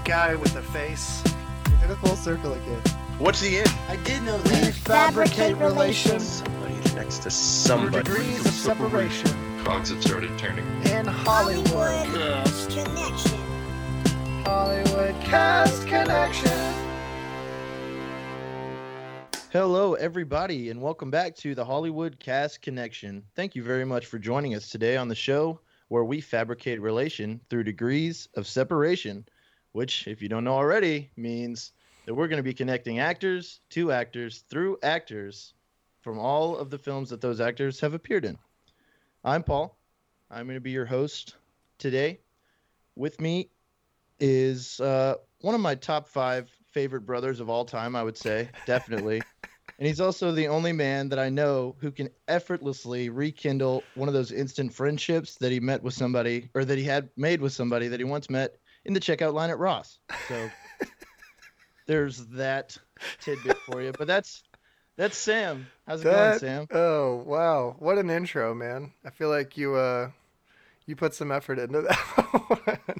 that guy with the face. We did a full circle again. What's the end? I did know We fabricate relations. Somebody next to For somebody. degrees of separation Cogs have started turning. in Hollywood. Hollywood Connection. Hollywood Cast Connection. Hello, everybody, and welcome back to the Hollywood Cast Connection. Thank you very much for joining us today on the show where we fabricate relation through degrees of separation, which, if you don't know already, means that we're going to be connecting actors to actors through actors from all of the films that those actors have appeared in. I'm Paul. I'm going to be your host today. With me is uh, one of my top five favorite brothers of all time, I would say, definitely. and he's also the only man that I know who can effortlessly rekindle one of those instant friendships that he met with somebody or that he had made with somebody that he once met in the checkout line at Ross. So there's that tidbit for you. But that's that's Sam. How's it going, Sam? Oh wow, what an intro, man! I feel like you uh, you put some effort into that.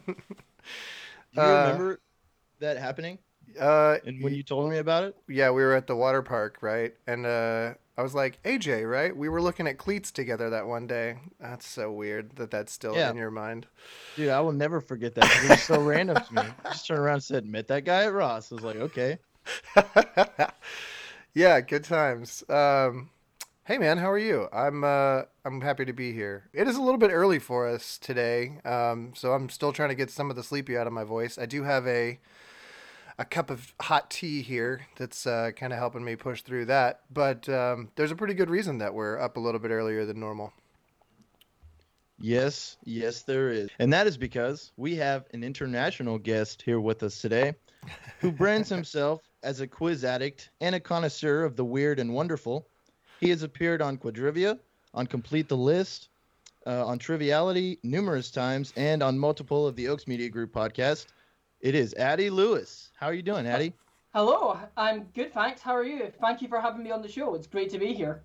one. Do you uh, remember that happening? uh, And when you told me about it? yeah, we were at the water park, right? And uh, I was like, AJ, right? We were looking at cleats together that one day. That's so weird that that's still Yeah. in your mind. Dude, I will never forget that. It was so random to me. I just turned around and said, met that guy at Ross. I was like, okay. yeah, good times. Um, hey man, how are you? I'm uh, I'm happy to be here. It is a little bit early for us today, um, so I'm still trying to get some of the sleepy out of my voice. I do have a a cup of hot tea here that's uh, kind of helping me push through that. But um, there's a pretty good reason that we're up a little bit earlier than normal. Yes, yes, there is. And that is because we have an international guest here with us today who brands himself as a quiz addict and a connoisseur of the weird and wonderful. He has appeared on Quadrivia, on Complete the List, uh, on Triviality numerous times, and on multiple of the Oaks Media Group podcast. It is Addie Lewis. How are you doing, Addie? Hello, I'm good, thanks. How are you? Thank you for having me on the show. It's great to be here.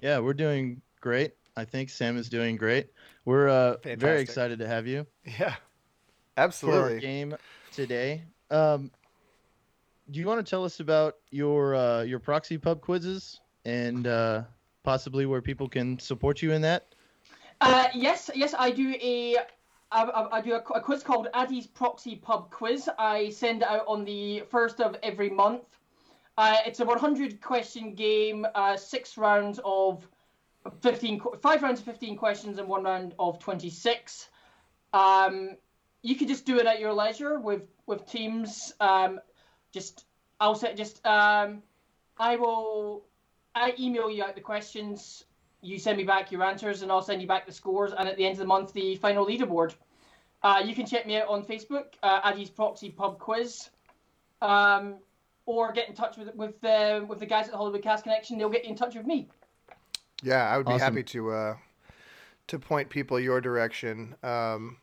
Yeah, we're doing great. I think Sam is doing great. We're uh, very excited to have you. Yeah, for our absolutely. game today. Um, do you want to tell us about your uh, your proxy pub quizzes and uh, possibly where people can support you in that? Uh, yes, yes, I do a I, I, do a, a quiz called Addie's Proxy Pub Quiz. I send it out on the first of every month. Uh, it's a 100 question game, uh, six rounds of 15, five rounds of 15 questions and one round of 26. Um, you can just do it at your leisure with with teams. Um, just I'll say just um, I will I email you out the questions. You send me back your answers, and I'll send you back the scores. And at the end of the month, the final leaderboard. Uh, you can check me out on Facebook, uh, Addie's Proxy Pub Quiz, um, or get in touch with with uh, with the guys at the Hollywood Cast Connection. They'll get you in touch with me. Yeah, I would be happy to uh, to point people your direction. Um,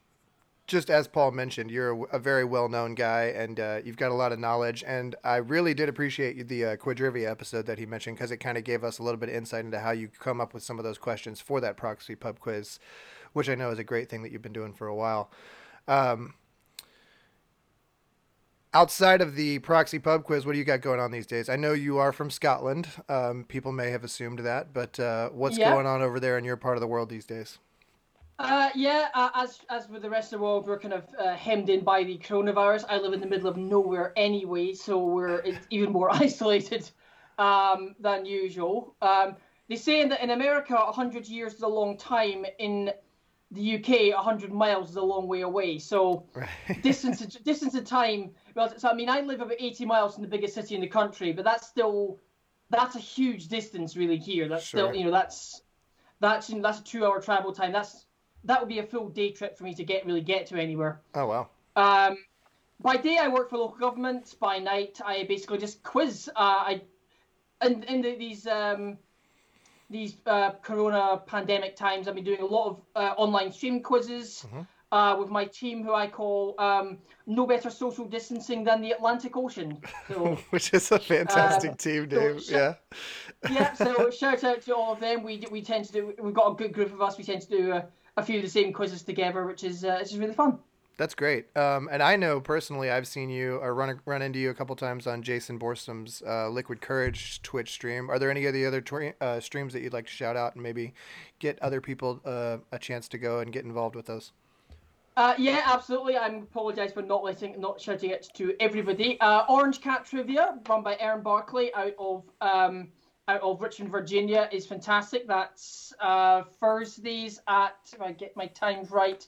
just as Paul mentioned, you're a, a very well known guy, and uh, you've got a lot of knowledge. And I really did appreciate the uh, Quadrivia episode that he mentioned because it kind of gave us a little bit of insight into how you come up with some of those questions for that proxy pub quiz, which I know is a great thing that you've been doing for a while. Um, outside of the proxy pub quiz, what do you got going on these days? I know you are from Scotland. Um, people may have assumed that, but uh, what's Yeah. going on over there in your part of the world these days? Uh, yeah, uh, as as with the rest of the world, we're kind of uh, hemmed in by the coronavirus. I live in the middle of nowhere anyway, so we're even more isolated um, than usual. Um, they say that in America, 100 years is a long time. In the UK, 100 miles is a long way away. So distance distance and time. Well, so I mean, I live about 80 miles from the biggest city in the country, but that's still that's a huge distance really here. That's Sure. still you know that's that's that's a two hour travel time. That's that would be a full day trip for me to get really get to anywhere. Oh wow. Um, by day, I work for local government. By night, I basically just quiz. Uh, I in in the, these um, these uh, Corona pandemic times, I've been doing a lot of uh, online stream quizzes Mhm. uh, with my team, who I call um, "No Better Social Distancing Than the Atlantic Ocean." So Which is a fantastic Um, team so sh- yeah. yeah, so shout out to all of them. We we tend to do. We've got a good group of us. We tend to do a, a few of the same quizzes together, which is uh, is really fun. That's great. Um, and I know personally, I've seen you or run run into you a couple times on Jason Borstom's uh, Liquid Courage Twitch stream. Are there any of the other tw- uh, streams that you'd like to shout out and maybe get other people uh, a chance to go and get involved with those? Uh, yeah, absolutely. I apologise for not letting, not shouting it to everybody. Uh, Orange Cat Trivia, run by Aaron Barkley out of um, out of Richmond, Virginia, is fantastic. That's uh, Thursdays at if I get my times right,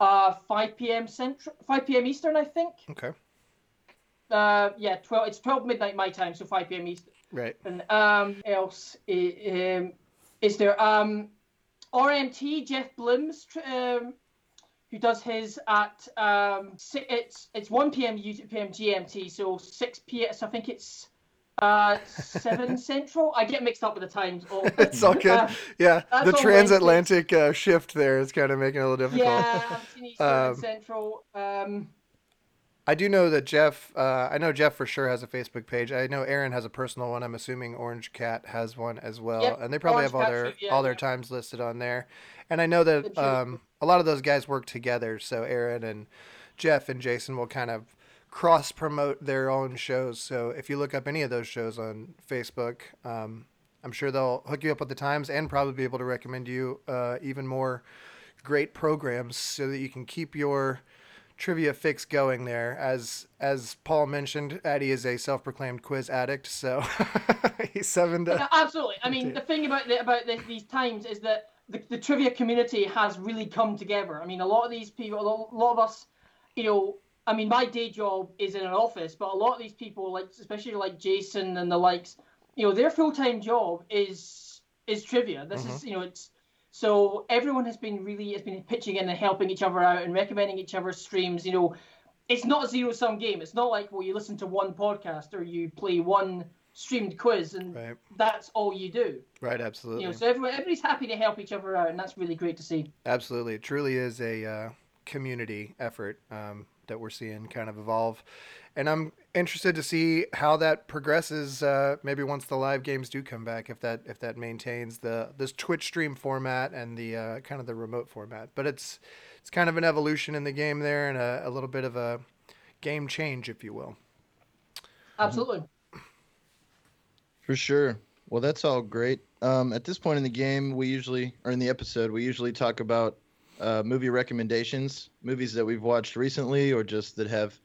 uh, 5 p.m. Central, 5 p.m. Eastern, I think. Okay. Uh, yeah, 12. It's 12 midnight my time, so 5 p.m. Eastern. Right. And um, else um, is there? Um, RMT Jeff Blims, um, who does his at um, it's it's 1 p.m. P.m. GMT, so 6 p.m. So I think it's uh 7 Central. I get mixed up with the times. all- It's all good. Uh, Yeah, the transatlantic uh, shift there is kind of making it a little difficult. yeah, I'm seeing Um, Central. Um, I do know that Jeff. Uh, I know Jeff for sure has a Facebook page. I know Aaron has a personal one. I'm assuming Orange Cat has one as well, Yep, and they probably Orange have all Cat their Trivia, all their yeah. times listed on there. And I know that um, a lot of those guys work together. So Aaron and Jeff and Jason will kind of cross promote their own shows. So if you look up any of those shows on Facebook, um, I'm sure they'll hook you up with the times and probably be able to recommend you uh, even more great programs so that you can keep your trivia fix going there. As as Paul mentioned, Addie is a self-proclaimed quiz addict, so he's seven to. Yeah, absolutely. I mean, the thing about the, about the, these times is that the, the trivia community has really come together. I mean, a lot of these people, a lot of us, you know, I mean, my day job is in an office, but a lot of these people, like especially like Jason and the likes, you know, their full time job is is trivia. This is you know, it's so everyone has been really has been pitching in and helping each other out and recommending each other's streams. You know, it's not a zero sum game. It's not like well, you listen to one podcast or you play one streamed quiz and Right, that's all you do. right, absolutely, You know, so everyone, everybody's happy to help each other out, and that's really great to see. absolutely. It truly is a uh, community effort um, that we're seeing kind of evolve, and I'm interested to see how that progresses. Uh, maybe once the live games do come back, if that if that maintains the this Twitch stream format and the uh, kind of the remote format. But it's it's kind of an evolution in the game there, and a, a little bit of a game change, if you will. Absolutely. For sure. Well, that's all great. Um, at this point in the game, we usually, or in the episode, we usually talk about uh, movie recommendations, movies that we've watched recently or just that have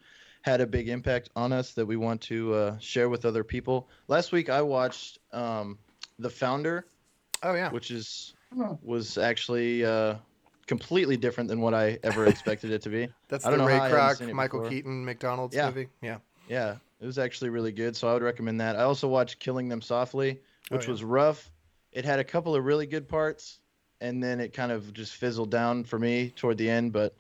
had a big impact on us that we want to uh, share with other people. Last week, I watched um, The Founder, Oh yeah, which is Hmm. was actually uh, completely different than what I ever expected it to be. that's I the Ray Kroc, Michael before. Keaton, McDonald's Yeah. movie. Yeah. Yeah, it was actually really good. So I would recommend that. I also watched Killing Them Softly, Oh, which yeah. was rough. It had a couple of really good parts, and then it kind of just fizzled down for me toward the end. But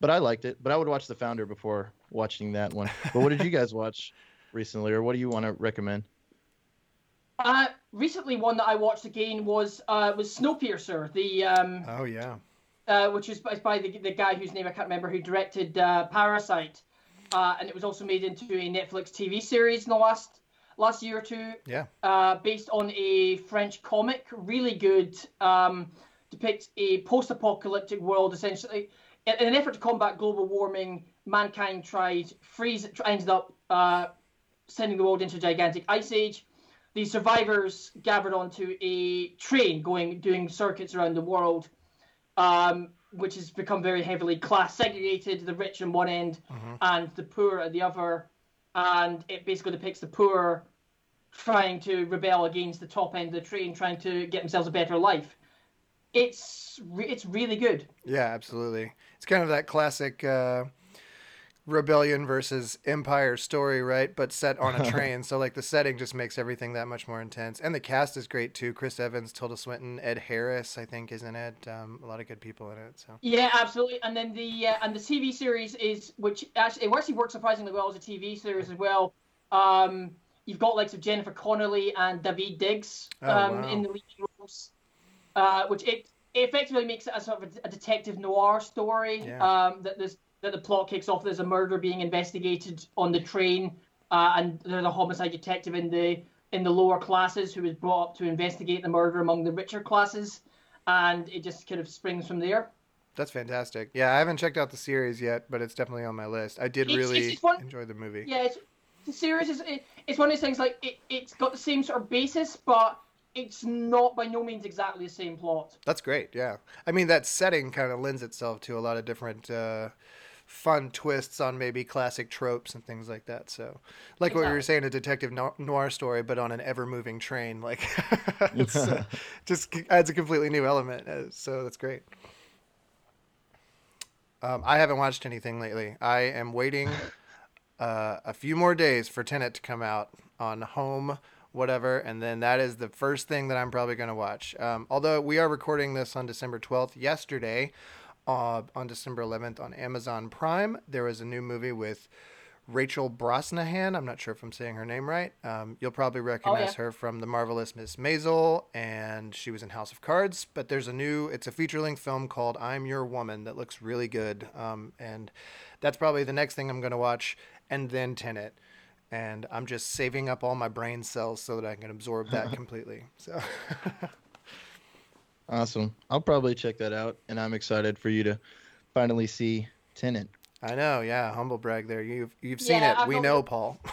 but I liked it. But I would watch The Founder before watching that one. But what did you guys watch recently, or what do you want to recommend? Uh, recently, one that I watched again was uh, was Snowpiercer, the um, Oh yeah. uh, which is by, by the, the guy whose name I can't remember who directed uh, Parasite, uh, and it was also made into a Netflix TV series in the last last year or two. Yeah. Uh, based on a French comic, really good. Um, depicts a post-apocalyptic world essentially. In, in an effort to combat global warming, mankind tried freeze ended up uh, sending the world into a gigantic ice age. The survivors gathered onto a train going doing circuits around the world um, which has become very heavily class segregated, the rich on one end Mhm. and the poor at the other. And it basically depicts the poor trying to rebel against the top end of the train, trying to get themselves a better life. It's re- it's really good. Yeah, absolutely. It's kind of that classic uh, rebellion versus empire story, right? But set on a train. so like the setting just makes everything that much more intense. And the cast is great too. Chris Evans, Tilda Swinton, Ed Harris, I think, is in it. Um, a lot of good people in it. So Yeah, absolutely. And then the uh, and the TV series is which actually it actually works surprisingly well as a TV series as well. Um, you've got likes of Jennifer Connelly and Daveed Diggs Oh, um, wow. in the leading roles, uh, which it, it effectively makes it a sort of a, a detective noir story. Yeah. Um, that there's that the plot kicks off. There's a murder being investigated on the train, uh, and there's a homicide detective in the in the lower classes who is brought up to investigate the murder among the richer classes, and it just kind of springs from there. That's fantastic. Yeah, I haven't checked out the series yet, but it's definitely on my list. I did It's- really it's- it's one- enjoy the movie. Yeah, it's, the series is it, it's one of those things like it, it's got the same sort of basis, but it's not by no means exactly the same plot. That's great. Yeah, I mean that setting kind of lends itself to a lot of different uh, fun twists on maybe classic tropes and things like that. So, like what you were saying, a detective noir story, but on an ever-moving train, like it's uh, just adds a completely new element. Uh, so that's great. Um, I haven't watched anything lately. I am waiting uh, a few more days for Tenet to come out on home, whatever, and then that is the first thing that I'm probably going to watch. Um, although we are recording this on December 12th, yesterday, uh, on December 11th on Amazon Prime, there was a new movie with Rachel Brosnahan. I'm not sure if I'm saying her name right. Um, you'll probably recognize her from The Marvelous Miss Maisel, and she was in House of Cards. But there's a new, it's a feature length film called I'm Your Woman that looks really good. Um, and that's probably the next thing I'm going to watch, and then Tenet. And I'm just saving up all my brain cells so that I can absorb that completely. So, Awesome. I'll probably check that out, and I'm excited for you to finally see Tenet. I know, yeah, humble brag there. You've you've seen Yeah, it. I've we not- know, Paul.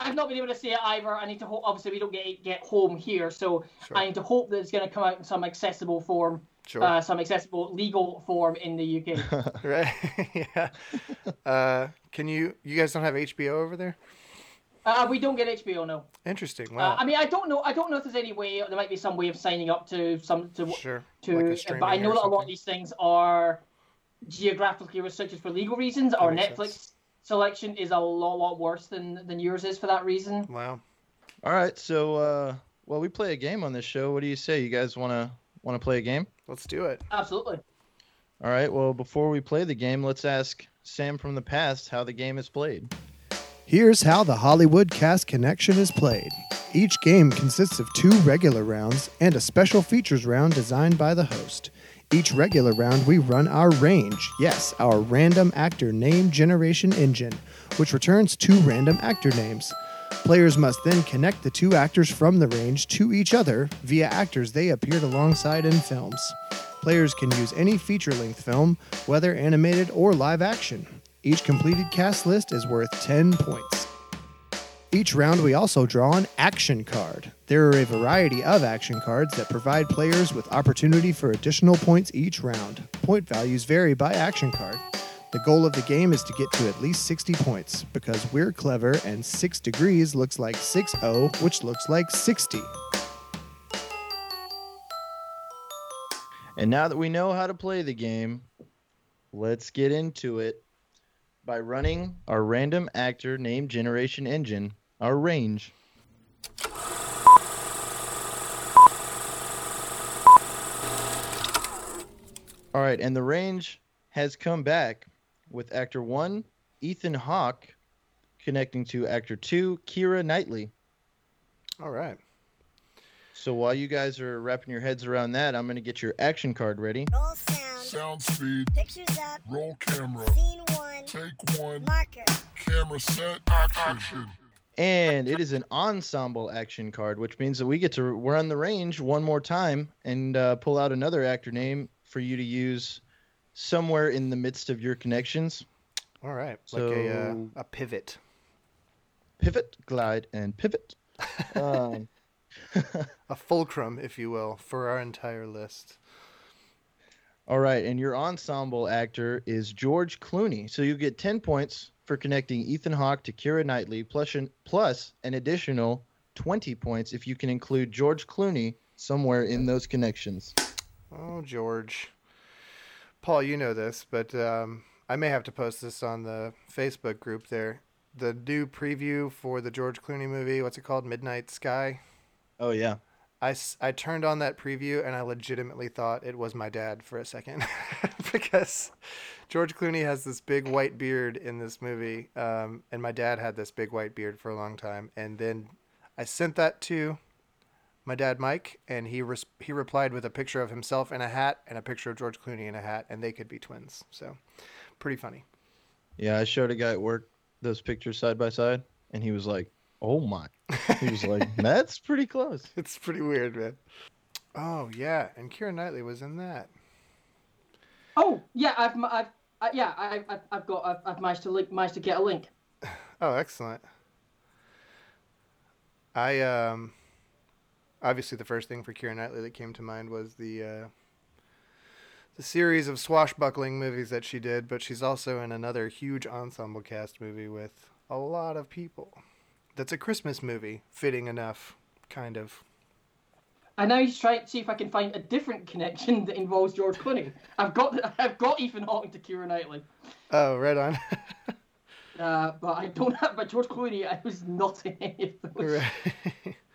I've not been able to see it either. I need to hope. Obviously, we don't get get home here, so Sure. I need to hope that it's going to come out in some accessible form, Sure. uh, some accessible legal form in the UK. right? yeah. Uh, can you? You guys don't have HBO over there? Uh, we don't get HBO no. Interesting. Uh, I mean, I don't know. I don't know if there's any way. There might be some way of signing up to some to sure. to. like but I know that a lot of these things are geographically restricted for legal reasons. Our Netflix sense. selection is a lot lot worse than than yours is for that reason. Wow. All right, so uh, well, we play a game on this show. What do you say? You guys want to want to play a game? Let's do it. Absolutely. All right. Well, before we play the game, let's ask Sam from the past how the game is played. Here's how the Hollywood Cast Connection is played. Each game consists of two regular rounds and a special features round designed by the host. Each regular round, we run our range, yes, our random actor name generation engine, which returns two random actor names. Players must then connect the two actors from the range to each other via actors they appeared alongside in films. Players can use any feature length film, whether animated or live action. Each completed cast list is worth 10 points. Each round, we also draw an action card. There are a variety of action cards that provide players with opportunity for additional points each round. Point values vary by action card. The goal of the game is to get to at least 60 points because we're clever and 6 degrees looks like 6 0, which looks like 60. And now that we know how to play the game, let's get into it by running our random actor name generation engine, our range. All right, and the range has come back with actor 1, Ethan Hawke, connecting to actor 2, Keira Knightley. All right. So while you guys are wrapping your heads around that, I'm going to get your action card ready. Roll sound. Sound speed, Pictures up. roll camera, Scene one. take one, Marker. camera set, action. And it is an ensemble action card, which means that we get to we're on the range one more time and uh, pull out another actor name for you to use somewhere in the midst of your connections. All right. like a uh, So- a pivot. Pivot, glide, and pivot. Um, A fulcrum, if you will, for our entire list. all right, and your ensemble actor is George Clooney. So you get 10 points for connecting Ethan Hawke to Keira Knightley, plus an, plus an additional 20 points if you can include George Clooney somewhere in those connections. Oh, George. Paul, you know this, but um, I may have to post this on the Facebook group there. The new preview for the George Clooney movie, what's it called? Midnight Sky. Oh, yeah. I, I turned on that preview and I legitimately thought it was my dad for a second because George Clooney has this big white beard in this movie, um, and my dad had this big white beard for a long time. And then I sent that to my dad Mike, and he res- he replied with a picture of himself in a hat and a picture of George Clooney in a hat, and they could be twins. So pretty funny. Yeah, I showed a guy at work those pictures side by side, and he was like, "Oh my!" He was like, "That's pretty close." It's pretty weird, man. Oh yeah, and Kira Knightley was in that. Oh yeah, I've I've uh, yeah I, I've I've got I've, I've managed to link managed to get a link. Oh, excellent. I um obviously the first thing for Keira Knightley that came to mind was the uh the series of swashbuckling movies that she did, but she's also in another huge ensemble cast movie with a lot of people. That's a Christmas movie, fitting enough, kind of. I now he's trying to see if I can find a different connection that involves George Clooney. I've got I've got Ethan Hawke to Keira Knightley, Oh, right on. uh, but I don't have. But George Clooney, I was not in any of those. right.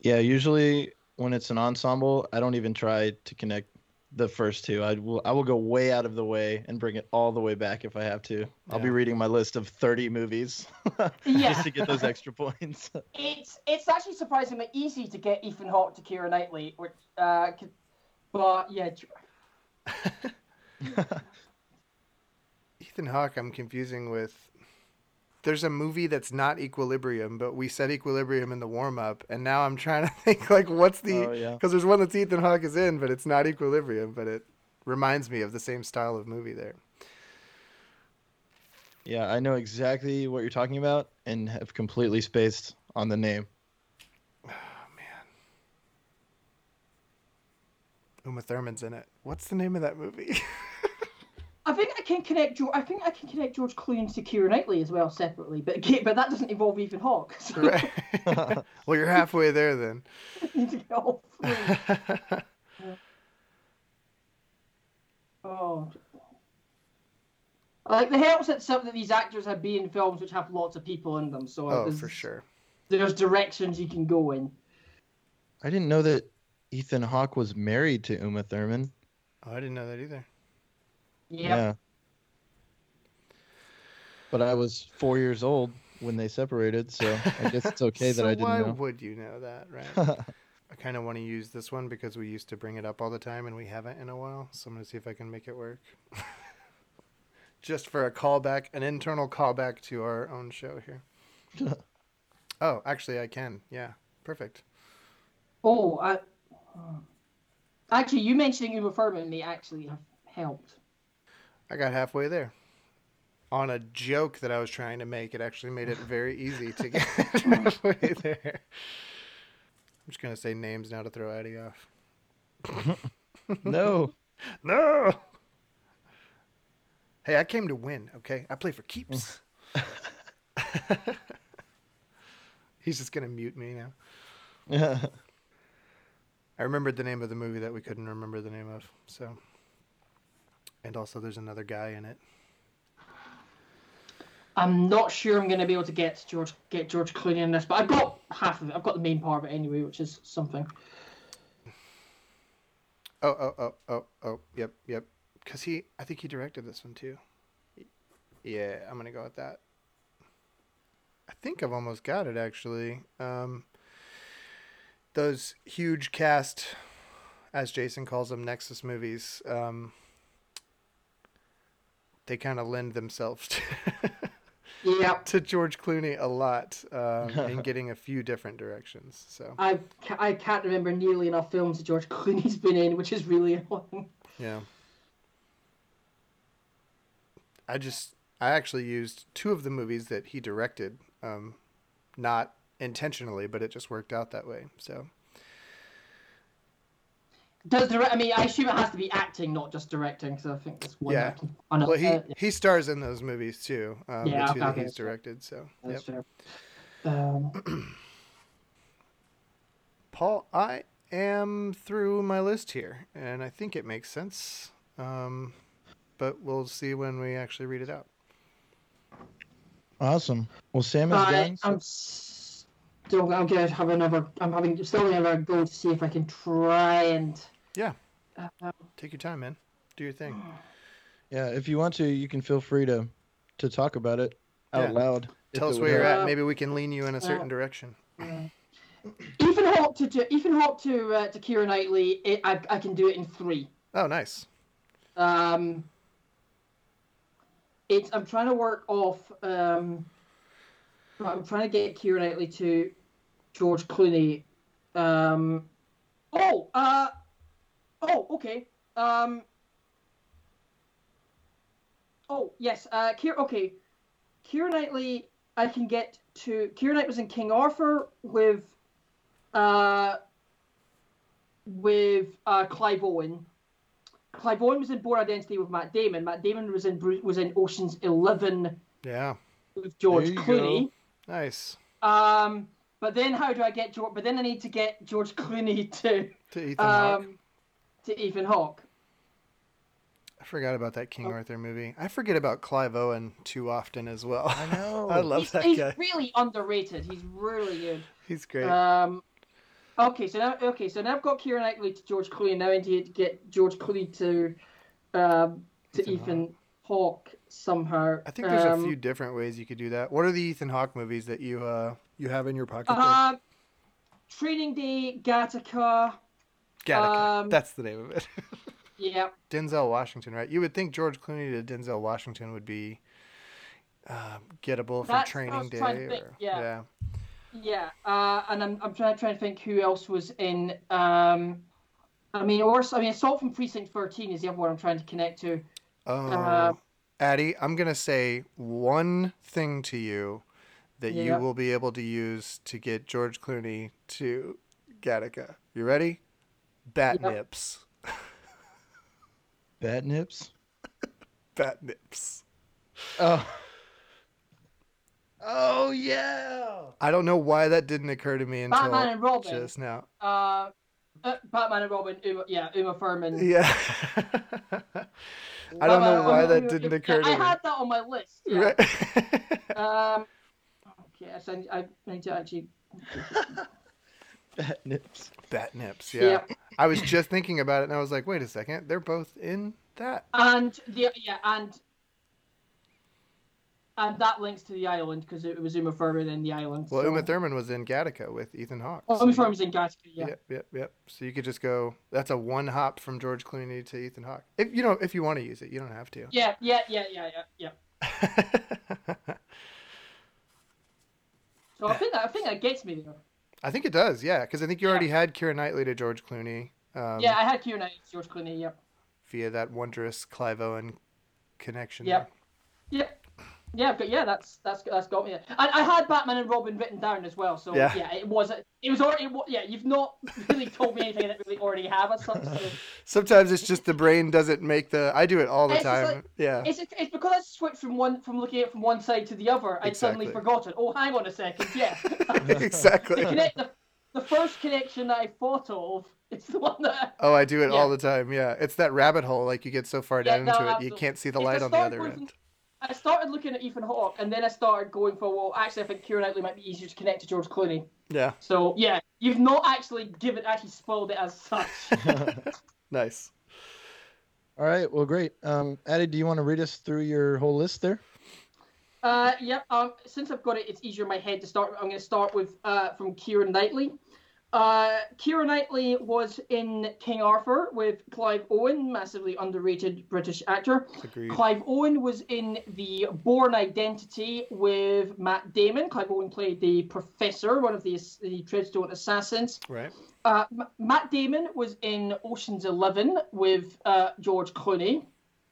Yeah, usually when it's an ensemble, I don't even try to connect the first two. I will I will go way out of the way and bring it all the way back if I have to. I'll be reading my list of 30 movies Yeah. just to get those extra points. It's it's actually surprisingly easy to get Ethan Hawke to Keira Knightley, which uh, but yeah, Ethan Hawke, I'm confusing with. There's a movie that's not Equilibrium, but we said Equilibrium in the warm up, and now I'm trying to think like what's the Oh, yeah. because there's one that's Ethan Hawke is in, but it's not Equilibrium, but it reminds me of the same style of movie there. yeah, I know exactly what you're talking about and have completely spaced on the name. Oh man, Uma Thurman's in it. What's the name of that movie? I think I can connect. George, I think I can connect George Clooney to Keira Knightley as well separately, but but that doesn't involve Ethan Hawke. So right. well, you're halfway there then. I need to get all three. Oh. Like the helps that some that these actors have been in films which have lots of people in them. So oh, for sure. There's directions you can go in. I didn't know that Ethan Hawke was married to Uma Thurman. Oh, I didn't know that either. Yeah. Oh, But I was four years old when they separated, so I guess it's okay that I didn't why know. would you know that, right? I kind of want to use this one because we used to bring it up all the time and we haven't in a while. So I'm going to see if I can make it work. Just for a callback, an internal callback to our own show here. oh, actually, I can. Yeah, perfect. Oh, I, hmm. actually, you mentioning Uma Thurman me actually have helped. I got halfway there. On a joke that I was trying to make, it actually made it very easy to get halfway there. I'm just going to say names now to throw Eddie off. no. No. Hey, I came to win, okay? I play for keeps. Mm. He's just gonna mute me now. Yeah. I remembered the name of the movie that we couldn't remember the name of, so. And also, there's another guy in it. I'm not sure I'm going to be able to get George get George Clooney in this, but I've got half of it. I've got the main part of it anyway, which is something. Oh, oh, oh, oh, oh, yep, yep. Because he, I think he directed this one too. Yeah, I'm gonna go with that. I think I've almost got it actually. Um, those huge cast, as Jason calls them, Nexus movies. Um, they kind of lend themselves to, Yeah, to George Clooney a lot um, in getting a few different directions. So I ca- I can't remember nearly enough films that George Clooney's been in, which is really annoying. Yeah. I just I actually used two of the movies that he directed, um, not intentionally, but it just worked out that way. So Does direct? I mean, I assume it has to be acting, not just directing, because I think that's one. Yeah. acting. Oh, no, well, he uh, he stars in those movies too. Um, Yeah, the two okay, that he's that's fair. directed. So that's yep. fair. Um, Paul, I am through my list here, and I think it makes sense. Um, but we'll see when we actually read it out. Awesome. Well, Sam is I, done. so- I'm still. I'm gonna have another. I'm having still gonna go to see if I can try and. Yeah. Uh, Take your time, man. Do your thing. Yeah, if you want to, you can feel free to to talk about it out Yeah. loud. Tell us where you're help. at. Uh, Maybe we can lean you in a certain uh, direction. Ethan Hawke to, to Ethan Hawke to uh, to Keira Knightley. It, I I can do it in three. Oh, nice. Um, it's I'm trying to work off. Um, I'm trying to get Keira Knightley to George Clooney. Um, oh, uh, Oh, okay. Um. Oh yes. Uh. Kier. Okay. Keira Knightley. I can get to. Keira Knight was in King Arthur with. Uh. With uh, Clive Owen. Clive Owen was in Bourne Identity with Matt Damon. Matt Damon was in was in Ocean's Eleven Yeah. with George Clooney. Nice. Um. But then how do I get George? But then I need to get George Clooney to To Ethan Hawke. To Ethan Hawke. I forgot about that King oh. Arthur movie. I forget about Clive Owen too often as well. I know. I love he's, that he's guy. really underrated. He's really good. He's great. Um, okay, so now okay, so now I've got Keira Knightley to George Clooney. Now I need to get George Clooney to um, to Ethan Ethan, Hawke somehow. I think there's um, a few different ways you could do that. What are the Ethan Hawke movies that you uh you have in your pocket? there? Um, Training Day, Gattaca. Gattaca. um, That's the name of it. Yeah, Denzel Washington, right? You would think George Clooney to Denzel Washington would be um, gettable for That's- Training Day. think, or, yeah. yeah. Uh, and I'm I'm trying trying to think who else was in. Um, I mean, or I mean, Assault from Precinct 13 is the other one I'm trying to connect to. Oh, Uh, Addie, I'm gonna say one thing to you that you will be able to use to get George Clooney to Gattaca. You ready? Bat Yep. nips. Bat nips. Bat nips. Oh. Oh yeah. I don't know why that didn't occur to me until Batman and Robin. just now. Uh, uh, Batman and Robin. Uma, yeah, Uma Thurman. Yeah. I don't know why that didn't occur to me. I had that on my list. Yeah. Right. Um. Okay, so I, I need to actually. Bat nips. Bat nips. Yeah. Yeah. I was just thinking about it and I was like, wait a second, they're both in that. And the yeah and. And that links to the island because it was Uma Thurman in the island. Well, so. Uma Thurman was in Gattaca with Ethan Hawke. Oh, so Uma you- Thurman was in Gattaca. Yeah. Yep, yep, yep. So you could just go. That's a one hop from George Clooney to Ethan Hawke. If you know, if you want to use it, you don't have to. Yeah, yeah, yeah, yeah, yeah, yeah. So I think that, I think that gets me there. I think it does, yeah, because I think you Yeah. already had Keira Knightley to George Clooney. Um, yeah, I had Keira Knightley, George Clooney. Yep. Via that wondrous Clive Owen connection. Yep. Yep. Yeah, but yeah, that's that's that's got me. There. And I had Batman and Robin written down as well. So Yeah. yeah, it was it was already it yeah. You've not really told me anything that really already have as such. So. Sometimes it's just the brain doesn't make the. I do it all the It's time. like- yeah. It's, it's because I switched from one from looking at it from one side to the other. I'd suddenly forgotten. Oh, hang on a second. Yeah. exactly. the, connect, the, the first connection that I thought of is the one that. Oh, I do it all the time. Yeah, it's that rabbit hole. Like you get so far Yeah, down no, into it, you can't see the It's light on the other end. I started looking at Ethan Hawke, and then I started going for well, actually, I think Keira Knightley might be easier to connect to George Clooney. Yeah, So yeah, you've not actually given actually spoiled it as such. nice. All right. Well, great. Um, Addie, do you want to read us through your whole list there? Uh, yep. Um, since I've got it, it's easier in my head to start. I'm going to start with uh, from Kieran Knightley. Uh, Kieran Knightley was in King Arthur with Clive Owen, massively underrated British actor. Agreed. Clive Owen was in The Bourne Identity with Matt Damon. Clive Owen played the professor, one of the, the Treadstone assassins. Right. Uh, M- Matt Damon was in Ocean's Eleven with uh, George Clooney.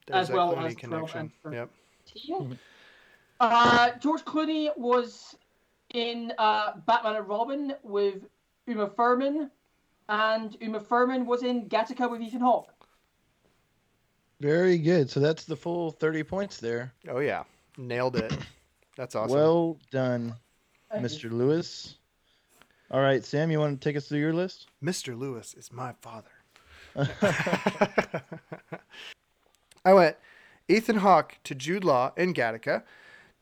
There's As well Clooney as connection. Yep. Uh, George Clooney was in uh, Batman and Robin with Uma Thurman, and Uma Thurman was in Gattaca with Ethan Hawke. Very good. So that's the full 30 points there. Oh yeah, nailed it. That's awesome. Well done, Thank you. Mr. Lewis. All right, Sam, you want to take us through your list? Mr. Lewis is my father. I went Ethan Hawke to Jude Law in Gattaca,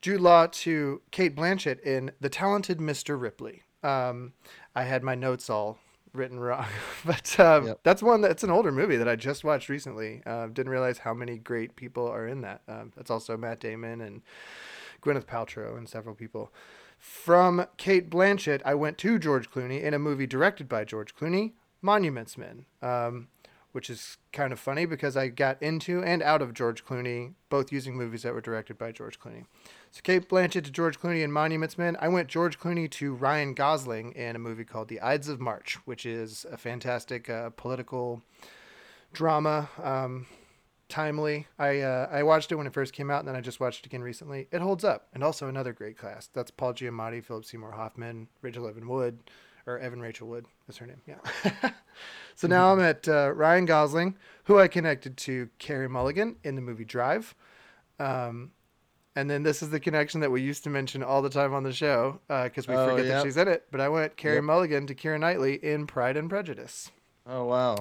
Jude Law to Cate Blanchett in The Talented Mr. Ripley. Um, I had my notes all written wrong, but um, Yep. that's one that's an older movie that I just watched recently. Uh, didn't realize how many great people are in that. Um, that's also Matt Damon and Gwyneth Paltrow and several people. From Cate Blanchett, I went to George Clooney in a movie directed by George Clooney, Monuments Men, um, which is kind of funny because I got into and out of George Clooney, both using movies that were directed by George Clooney. So Cate Blanchett to George Clooney in Monuments Men. I went George Clooney to Ryan Gosling in a movie called The Ides of March, which is a fantastic uh, political drama, um, timely. I uh, I watched it when it first came out, and then I just watched it again recently. It holds up, and also another great cast. That's Paul Giamatti, Philip Seymour Hoffman, Rachel Evan Wood, or Evan Rachel Wood. That's her name. Yeah. so now I'm at uh, Ryan Gosling, who I connected to Carey Mulligan in the movie Drive. Um, and then this is the connection that we used to mention all the time on the show because we Oh, forget yep. that she's in it. But I went Carey Yep. Mulligan to Keira Knightley in Pride and Prejudice. Oh wow.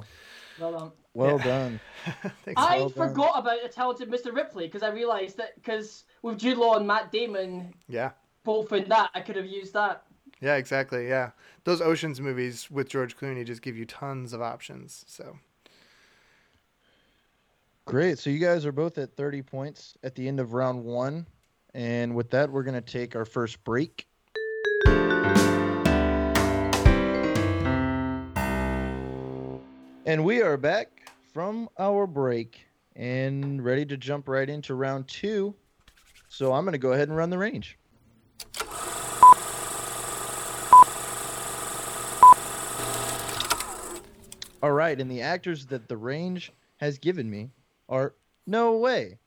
Well done. Well Yeah. done. Thanks. I well done. forgot about the talented Mr. Ripley because I realised that because with Jude Law and Matt Damon yeah. both in that, I could have used that. Yeah, exactly. Yeah. Those Oceans movies with George Clooney just give you tons of options. So, Great. So you guys are both at 30 points at the end of round one. And with that, we're going to take our first break. And we are back from our break and ready to jump right into round two. So I'm going to go ahead and run the range. All right, and the actors that the range has given me are no way.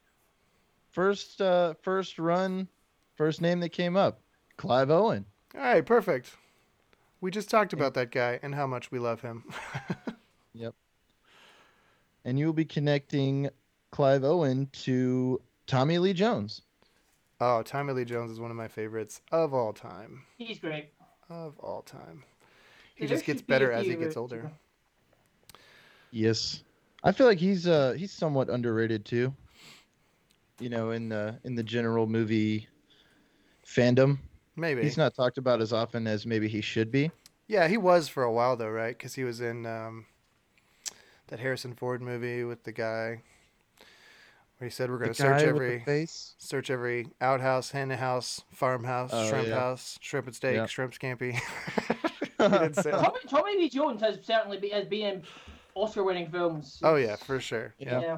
First, uh, first run, first name that came up, Clive Owen. all right, perfect. We just talked about that guy and how much we love him. Yep. And you will be connecting Clive Owen to Tommy Lee Jones. oh, Tommy Lee Jones is one of my favorites of all time. He's great. Of all time. He There just gets should be better as he gets older. Yes, I feel like he's uh he's somewhat underrated too. You know, in the in the general movie fandom, Maybe. he's not talked about as often as maybe he should be. Yeah, he was for a while though, right? Because he was in um, that Harrison Ford movie with the guy where he said we're going to search guy with the every face. search every outhouse, hen house, farmhouse, Oh, shrimp yeah. house, shrimp and steak, Yeah. shrimp scampi. He didn't say that. Tommy, Tommy Lee Jones has certainly be, has been in Oscar-winning films. oh yeah, for sure. Yeah. Yeah.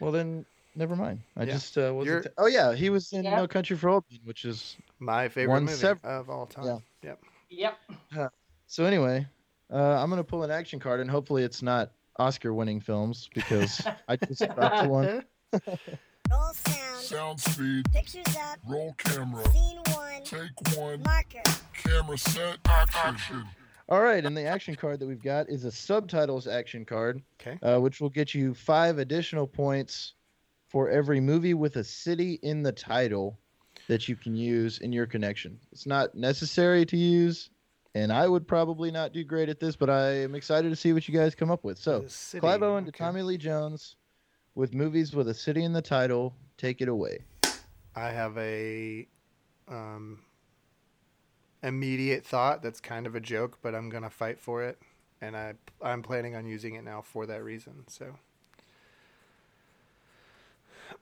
Well then, never mind. I Yeah. just uh, wasn't. T- oh yeah, he was in Yeah. No Country for Old Men, which is My favorite Won movie several. of all time. Yeah. Yep. Yep. so. Anyway, uh, I'm gonna pull an action card, and hopefully it's not Oscar-winning films because I just dropped one. Roll sound. Sound speed. Pictures up. Roll camera. Scene one. Take one. Marker. Camera set. Action. All right, and the action card that we've got is a subtitles action card, Okay. uh, which will get you five additional points for every movie with a city in the title that you can use in your connection. It's not necessary to use, and I would probably not do great at this, but I am excited to see what you guys come up with. So, Clive Owen to Tommy Lee Jones with movies with a city in the title. Take it away. I have a um, immediate thought that's kind of a joke, but I'm gonna fight for it, and I I'm planning on using it now for that reason. So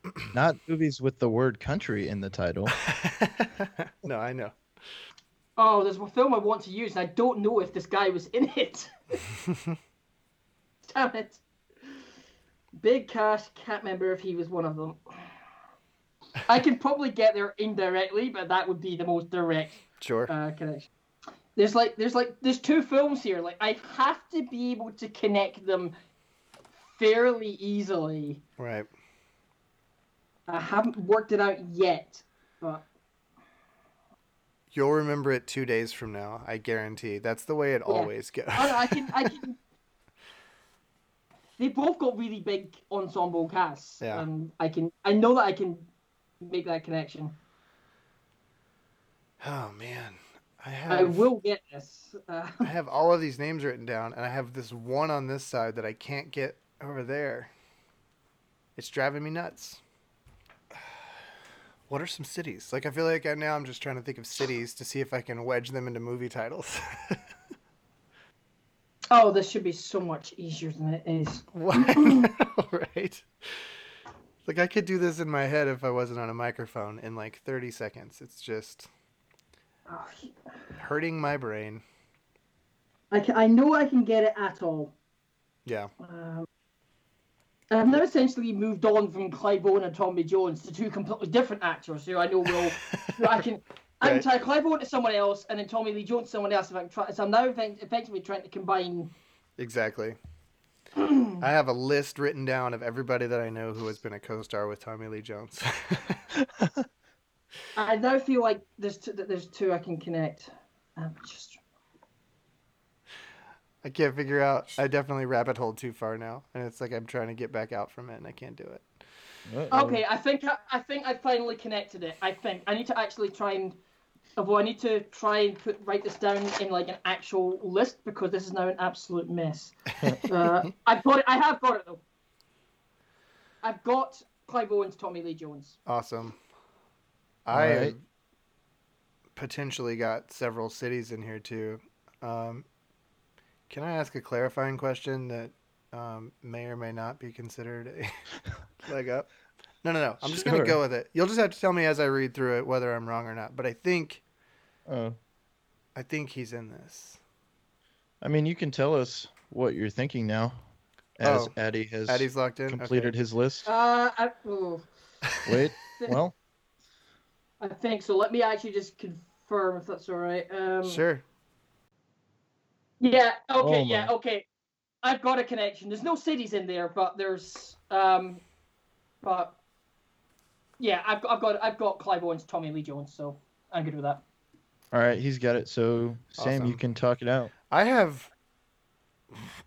Not movies with the word country in the title. no, I know. Oh, there's a film I want to use, and I don't know if this guy was in it. Damn it. Big cast, can't remember if he was one of them. I could probably get there indirectly, but that would be the most direct Sure. uh, connection. There's like there's like there's two films here. Like I have to be able to connect them fairly easily. Right. I haven't worked it out yet, but You'll remember it two days from now. I guarantee. That's the way it always goes. I, I can I can. They both got really big ensemble casts, Yeah. and I can I know that I can make that connection. Oh man, I have. I will get this. Uh, I have all of these names written down, and I have this one on this side that I can't get over there. It's driving me nuts. What are some cities? Like I feel like I, now I'm just trying to think of cities to see if I can wedge them into movie titles. oh, this should be so much easier than it is. What? right? Like I could do this in my head if I wasn't on a microphone in like 30 seconds. It's just Oh, hurting my brain. I, can, I know I can get it at all. Yeah. Um, I've now essentially moved on from Clive Owen and Tommy Jones to two completely different actors who I know will. who I can. I can Right. Clive Owen to someone else and then Tommy Lee Jones to someone else. If I can try, so I'm now effectively trying to combine. Exactly. I have a list written down of everybody that I know who has been a co-star with Tommy Lee Jones. I now feel like there's two, that there's two I can connect. Um, just I can't figure out. I definitely rabbit hole too far now, and it's like I'm trying to get back out from it, and I can't do it. Uh-oh. okay. I think I, I think I finally connected it. I think I need to actually try and. Well, I need to try and put write this down in like an actual list because this is now an absolute mess. uh, I've got it. I have got it though. I've got Clive Owen's Tommy Lee Jones. Awesome. All I right. potentially got several cities in here too. Um, can I ask a clarifying question that um, may or may not be considered a leg up? No, no, no. I'm just gonna go with it. You'll just have to tell me as I read through it whether I'm wrong or not. But I think Oh. I think he's in this. I mean, you can tell us what you're thinking now, as Oh. Addie has Addie's locked in. completed his list. Uh, I, oh, Wait, well, I think so. Let me actually just confirm if that's all right. Um, Sure. Yeah. Okay. Oh, yeah. Okay. I've got a connection. There's no cities in there, but there's um, but yeah, I've got I've got I've got Clive Owens, Tommy Lee Jones, so I'm good with that. all right, he's got it. So, Sam, you can talk it out. I have,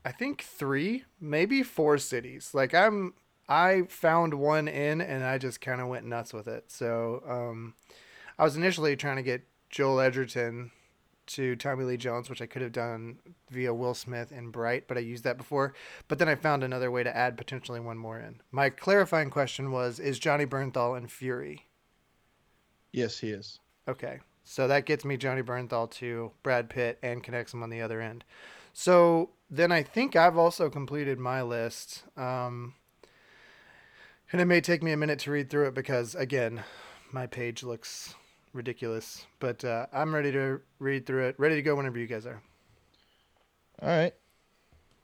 I think three, maybe four cities. Like I'm, I found one in, and I just kind of went nuts with it. So, um, I was initially trying to get Joel Edgerton to Tommy Lee Jones, which I could have done via Will Smith and Bright, but I used that before. But then I found another way to add potentially one more in. My clarifying question was: Is Johnny Bernthal in Fury? Yes, he is. Okay. So that gets me Johnny Bernthal to Brad Pitt and connects him on the other end. So then I think I've also completed my list. Um, and it may take me a minute to read through it because, again, my page looks ridiculous. But uh, I'm ready to read through it. Ready to go whenever you guys are. All right.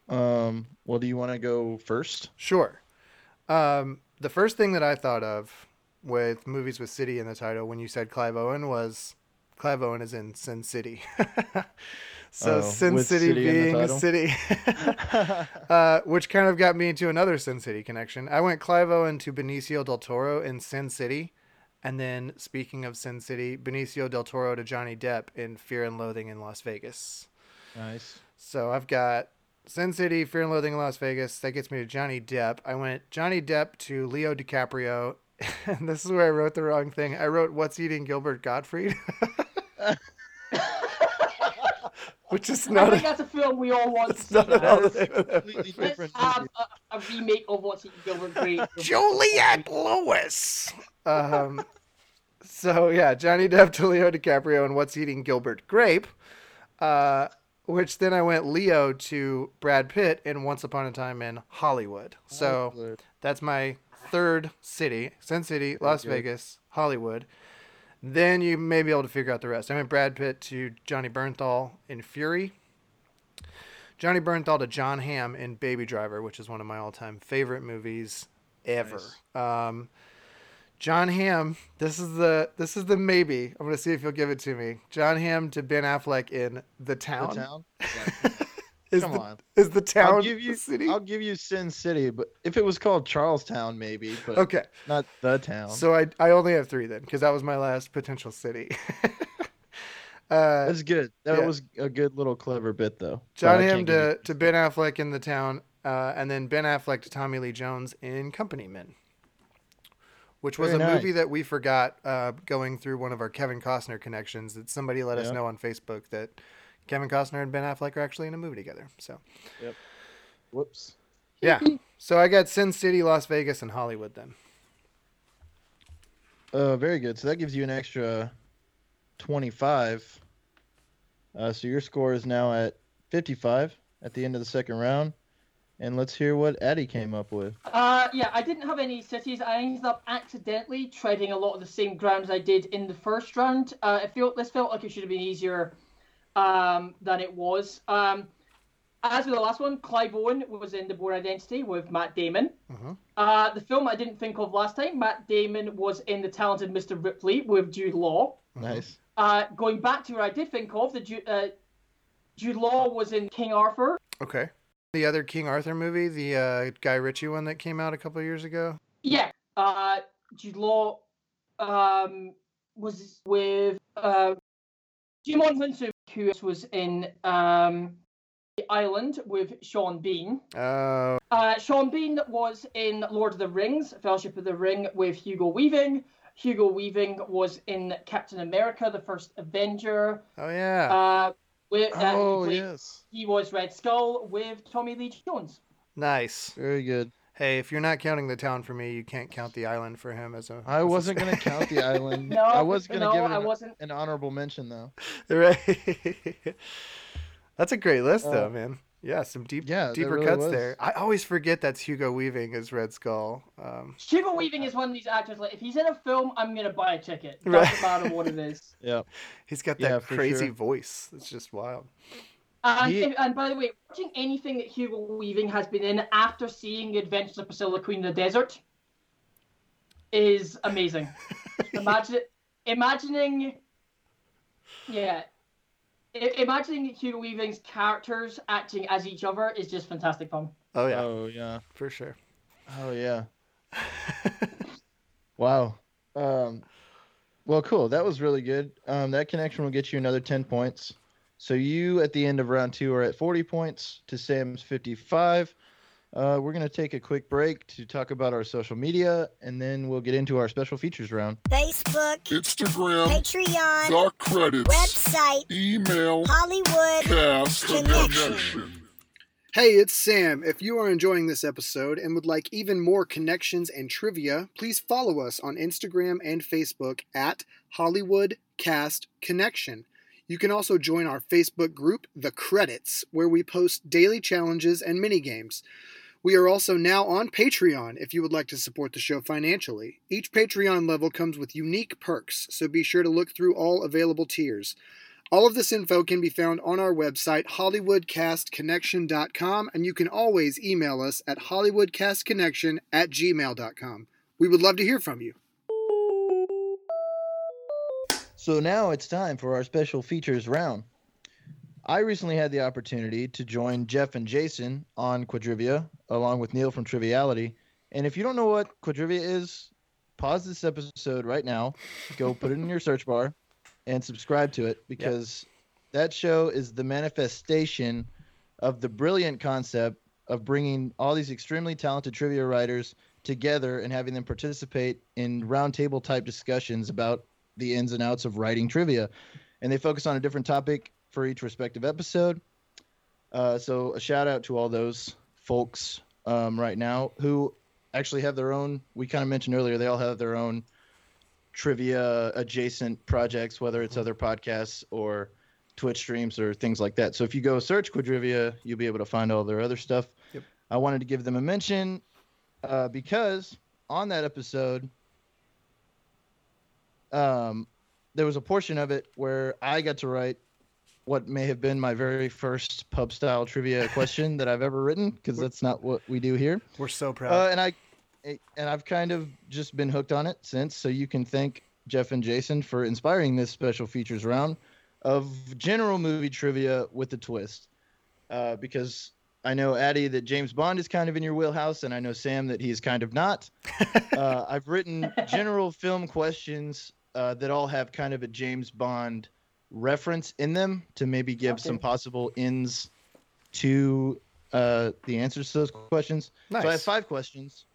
Um. Well, do you want to go first? Sure. Um, the first thing that I thought of with movies with city in the title when you said Clive Owen was Clive Owen is in Sin City. so Oh, Sin City, city being a city, uh, which kind of got me into another Sin City connection. I went Clive Owen to Benicio del Toro in Sin City. And then, speaking of Sin City, Benicio del Toro to Johnny Depp in Fear and Loathing in Las Vegas. Nice. So I've got Sin City, Fear and Loathing in Las Vegas. That gets me to Johnny Depp. I went Johnny Depp to Leo DiCaprio. And this is where I wrote the wrong thing. I wrote What's Eating Gilbert Gottfried. Which is not. I think a, that's a film we all want to it's see. not at all the That is name of that completely movie. Let's have a, a remake of What's Eating Gilbert Grape. Juliette Lewis. Um, so yeah, Johnny Depp to Leo DiCaprio and What's Eating Gilbert Grape. Uh, which then I went Leo to Brad Pitt in Once Upon a Time in Hollywood. So that's my third city: Sin City, Las. Vegas, Hollywood. Then you may be able to figure out the rest. I went Brad Pitt to Johnny Bernthal in Fury. Johnny Bernthal to Jon Hamm in Baby Driver, which is one of my all-time favorite movies ever. Um, Jon Hamm, this is the this is the maybe. I'm gonna see if you'll give it to me. Jon Hamm to Ben Affleck in The Town. The town. Is Come the, on. Is the town I'll give you. city? I'll give you Sin City, but if it was called Charlestown, maybe, but Okay. not the town. So I I only have three then because that was my last potential city. uh, That's good. That yeah. was a good little clever bit, though. Jon Hamm to, to Ben Affleck in the town, uh, and then Ben Affleck to Tommy Lee Jones in Company Men, which was Very a nice. movie that we forgot uh, going through one of our Kevin Costner connections. That somebody let us know on Facebook that Kevin Costner and Ben Affleck are actually in a movie together. So yep. Whoops. yeah, so I got Sin City, Las Vegas, and Hollywood then. Uh, very good. So that gives you an extra twenty-five. Uh, so your score is now at fifty-five at the end of the second round, and let's hear what Addie came up with. Uh, yeah, I didn't have any cities. I ended up accidentally treading a lot of the same ground as I did in the first round. Uh, it felt this felt like it should have been easier um, than it was. Um, as with the last one, Clive Owen was in The Bourne Identity with Matt Damon. Mhm. Uh, the film I didn't think of last time, Matt Damon was in The Talented Mr. Ripley with Jude Law. Nice. Uh, going back to where I did think of, the Ju- uh, Jude Law was in King Arthur. Okay. The other King Arthur movie, the uh, Guy Ritchie one that came out a couple of years ago. Yeah, uh, Jude Law um, was with uh, Djimon Hounsou, who was in um, The Island with Sean Bean. Oh, Uh, Sean Bean was in Lord of the Rings, Fellowship of the Ring with Hugo Weaving. Hugo Weaving was in Captain America, the first Avenger. oh yeah. Uh, with, uh, he Oh played- yes. he was Red Skull with Tommy Lee Jones. nice. Very good. Hey, if you're not counting the town for me, you can't count the island for him as a. I wasn't gonna count the island. No, I was gonna no, give it I an, wasn't. an honorable mention though. right. That's a great list, though, Uh, man. Yeah, some deep, yeah, deeper really cuts was. there. I always forget that's Hugo Weaving as Red Skull. Um, Hugo Weaving is one of these actors. Like, if he's in a film, I'm gonna buy a ticket. Right. Doesn't matter what it is. Yeah. he's got that for crazy sure. voice. It's just wild. And, He- and by the way, watching anything that Hugo Weaving has been in after seeing The Adventures of Priscilla, Queen of the Desert, is amazing. Imagine imagining, yeah, imagining Hugo Weaving's characters acting as each other is just fantastic fun. Oh yeah, Oh yeah. for sure. Oh yeah. Wow. Um, well, cool. That was really good. Um, that connection will get you another 10 points. So you, at the end of round two, are at 40 points to Sam's 55. Uh, we're going to take a quick break to talk about our social media, and then we'll get into our special features round. Facebook, Instagram, Patreon, the credits, website, email, Hollywood cast Connection. connection. Hey, it's Sam. If you are enjoying this episode and would like even more connections and trivia, please follow us on Instagram and Facebook at Hollywood Cast Connection. You can also join our Facebook group, The Credits, where we post daily challenges and mini games. We are also now on Patreon if you would like to support the show financially. Each Patreon level comes with unique perks, so be sure to look through all available tiers. All of this info can be found on our website, HollywoodCastConnection.com, and you can always email us at HollywoodCastConnection at gmail.com. We would love to hear from you. So now it's time for our special features round. I recently had the opportunity to join Jeff and Jason on Quadrivia, along with Neil from Triviality. And if you don't know what Quadrivia is, pause this episode right now, go put it in your search bar, and subscribe to it because that show is the manifestation of the brilliant concept of bringing all these extremely talented trivia writers together and having them participate in roundtable type discussions about the ins and outs of writing trivia. And they focus on a different topic for each respective episode. Uh, so a shout out to all those folks um, right now who actually have their own. We kind of mentioned earlier they all have their own trivia adjacent projects, whether it's other podcasts or Twitch streams or things like that. So if you go search Quadrivia, you'll be able to find all their other stuff. Yep. I wanted to give them a mention uh, because on that episode, um, there was a portion of it where I got to write what may have been my very first pub style trivia question that I've ever written because that's not what we do here. We're so proud. Uh, and I and I've kind of just been hooked on it since. So you can thank Jeff and Jason for inspiring this special features round of general movie trivia with a twist. Uh, because I know Addie that James Bond is kind of in your wheelhouse, and I know Sam that he's kind of not. uh, I've written general film questions uh, that all have kind of a James Bond reference in them to maybe give some possible ins to uh, the answers to those questions. nice. So I have five questions.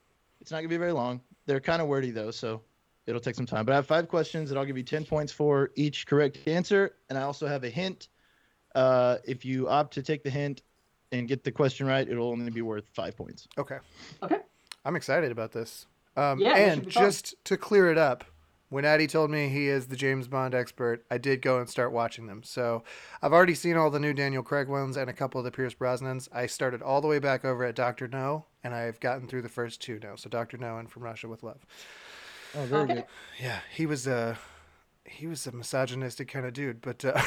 It's not gonna be very long. They're kind of wordy though, so it'll take some time. But I have five questions that I'll give you ten points for each correct answer, and I also have a hint. Uh, if you opt to take the hint and get the question right, it'll only be worth five points. Okay. Okay. I'm excited about this. Um, Yeah, and just to clear it up, when Addie told me he is the James Bond expert, I did go and start watching them. So I've already seen all the new Daniel Craig ones and a couple of the Pierce Brosnans. I started all the way back over at Doctor No, and I've gotten through the first two now. So Doctor No and From Russia with Love. Oh, very Okay. good. Yeah, he was a he was a misogynistic kind of dude, but uh,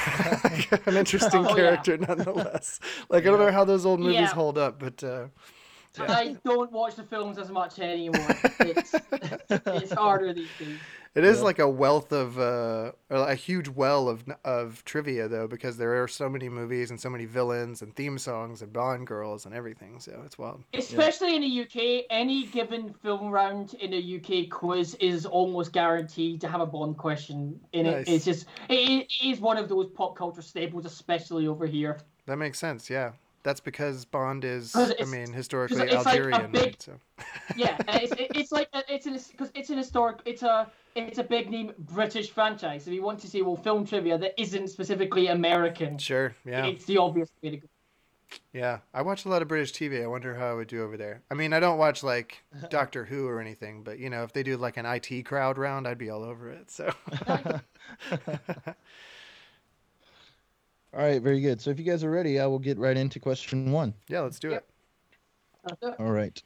an interesting Oh, yeah. character nonetheless. Like I don't know how those old movies Yeah. hold up, but uh, I don't watch the films as much anymore. It's it's harder these days. It is Yeah. like a wealth of uh, or a huge well of of trivia though, because there are so many movies and so many villains and theme songs and Bond girls and everything. So it's wild. Especially in the UK, any given film round in a UK quiz is almost guaranteed to have a Bond question in Nice. it. It's just it, it is one of those pop culture staples, especially over here. That makes sense. Yeah, that's because Bond is, I mean, historically it's like Algerian. big- right? So Yeah, it's it's like it's an because it's an historic it's a it's a big name British franchise. If you want to see well film trivia that isn't specifically American, sure. Yeah. it's the obvious way to go. Yeah, I watch a lot of British TV. I wonder how I would do over there. I mean, I don't watch like Doctor Who or anything, but you know, if they do like an IT crowd round, I'd be all over it. So All right, very good. So if you guys are ready, I will get right into question one. yeah, let's do Yeah. it. That's it. All right.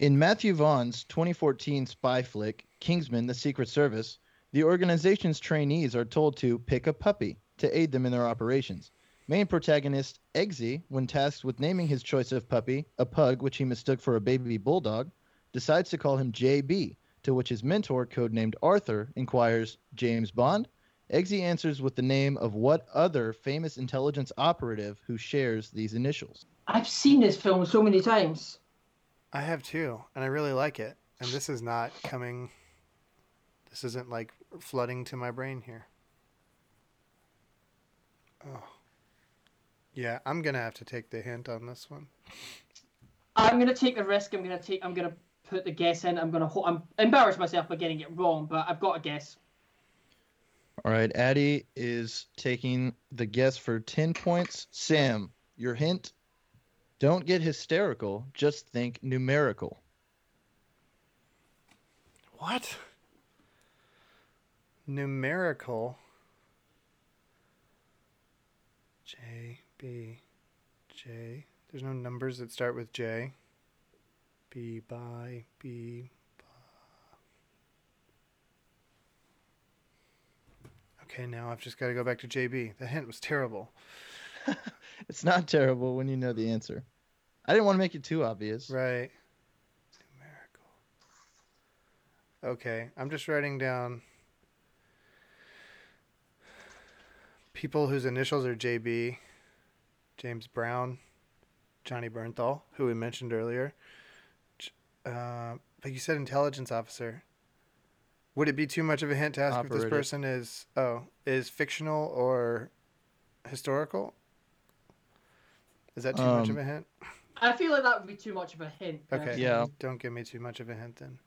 In Matthew Vaughn's 2014 spy flick, Kingsman: The Secret Service, the organization's trainees are told to pick a puppy to aid them in their operations. Main protagonist Eggsy, when tasked with naming his choice of puppy, a pug which he mistook for a baby bulldog, decides to call him JB, to which his mentor, codenamed Arthur, inquires, James Bond? Eggsy answers with the name of what other famous intelligence operative who shares these initials? I've seen this film so many times. I have too, and I really like it. And this is not coming. This isn't like flooding to my brain here. Oh. Yeah, I'm gonna have to take the hint on this one. I'm gonna take the risk. I'm gonna take. I'm gonna put the guess in. I'm gonna. Ho- I'm embarrass myself by getting it wrong, but I've got a guess. All right, Addie is taking the guess for 10 points. Sam, your hint don't get hysterical, just think numerical. What? Numerical. J B J. There's no numbers that start with J. B by B. ba. Okay, now I've just got to go back to JB. The hint was terrible. It's not terrible when you know the answer. I didn't want to make it too obvious. Right. Numerical. Okay, I'm just writing down people whose initials are JB, James Brown, Johnny Bernthal, who we mentioned earlier. Uh, but you said intelligence officer. Would it be too much of a hint to ask if this person is oh is fictional or historical? Is that too much of Um, a hint? I feel like that would be too much of a hint. Okay. Yeah. Don't give me too much of a hint then.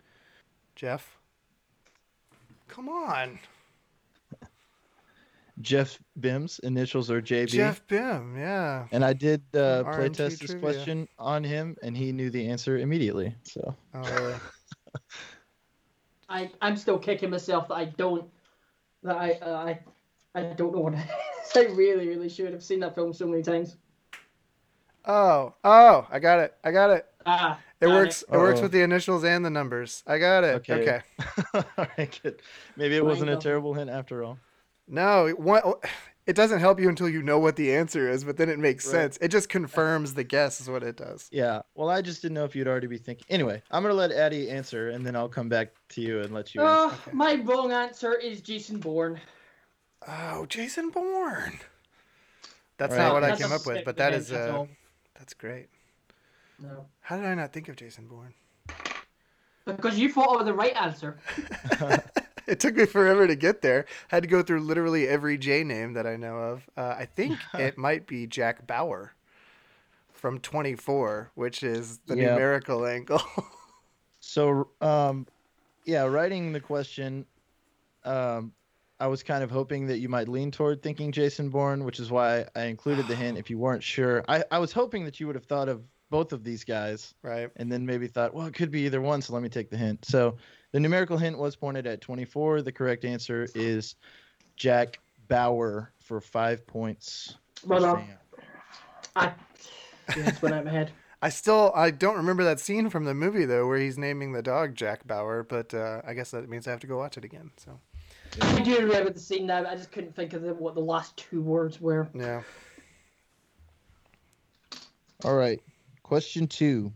Jeff? Come on. Jeff Bim's initials are JB. Jeff Bim, yeah. And I did uh, From play RMT test this trivia. question on him, and he knew the answer immediately. So Oh, really? I I'm still kicking myself that I don't that I uh, I I don't know what it is. I really really should have seen that film so many times. Oh, oh, I got it. I got it. Ah, It got works. It works Uh-oh. with the initials and the numbers. I got it. Okay. Okay. all right, good. Maybe it wasn't a terrible hint after all. No, it, what, it doesn't help you until you know what the answer is, but then it makes Right. sense. It just confirms the guess is what it does. Yeah. Well, I just didn't know if you'd already be thinking. Anyway, I'm gonna let Addie answer, and then I'll come back to you and let you. answer. Uh, my wrong answer is Jason Bourne. Oh, Jason Bourne. That's Right. not what I came up with, but that hint, that's uh, all. That's great. No. How did I not think of Jason Bourne? Because you thought of the right answer. it took me forever to get there. I Had to go through literally every J name that I know of. Uh, I think it might be Jack Bauer from 24, which is the Yep. numerical angle. So, um, yeah, writing the question, um, I was kind of hoping that you might lean toward thinking Jason Bourne, which is why I included the hint if you weren't sure. I, I was hoping that you would have thought of both of these guys right. and then maybe thought, well, it could be either one, so let me take the hint. So the numerical hint was pointed at 24. The correct answer is Jack Bauer for five points. for Well, uh, I just went out of my head. I still I don't remember that scene from the movie though, where he's naming the dog Jack Bauer. But uh, I guess that means I have to go watch it again. So I do remember the scene now. I just couldn't think of the, what the last two words were. yeah. All right. Question two.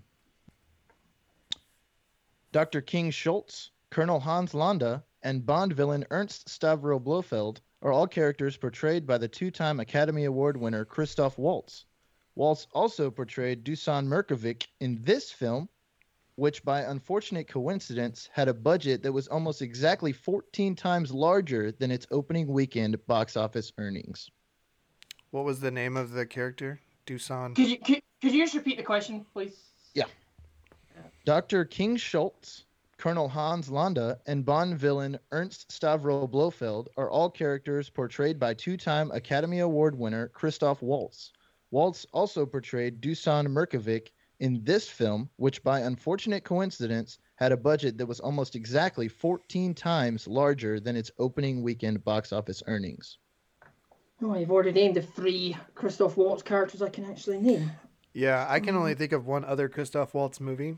Dr. King Schultz Colonel Hans Landa, and Bond villain Ernst Stavro Blofeld are all characters portrayed by the two-time Academy Award winner Christoph Waltz. Waltz also portrayed Dusan Mirkovic in this film, which by unfortunate coincidence had a budget that was almost exactly 14 times larger than its opening weekend box office earnings. What was the name of the character? Dusan. Could you could, could you just repeat the question, please? Yeah. Dr. King Schultz, Colonel Hans Landa, and Bond villain Ernst Stavro Blofeld are all characters portrayed by two time Academy Award winner Christoph Waltz. Waltz also portrayed Dusan Mirkovic in this film, which by unfortunate coincidence had a budget that was almost exactly 14 times larger than its opening weekend box office earnings. Oh, you've already named the three Christoph Waltz characters I can actually name. Yeah, I can only think of one other Christoph Waltz movie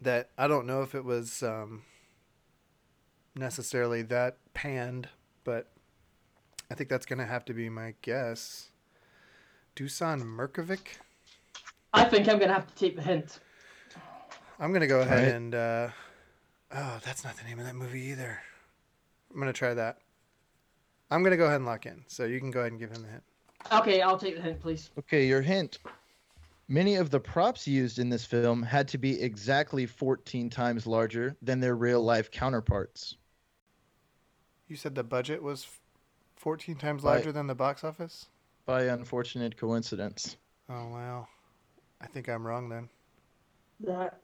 that I don't know if it was um, necessarily that panned, but I think that's going to have to be my guess. Dusan Mirkovic? I think I'm gonna have to take the hint. I'm going to go ahead Alright. and. Uh, oh, that's not the name of that movie either. I'm going to try that. I'm going to go ahead and lock in. So you can go ahead and give him the hint. Okay, I'll take the hint, please. Okay, your hint. Many of the props used in this film had to be exactly 14 times larger than their real life counterparts. You said the budget was 14 times Right. larger than the box office? By unfortunate coincidence. Oh, wow. I think I'm wrong then. That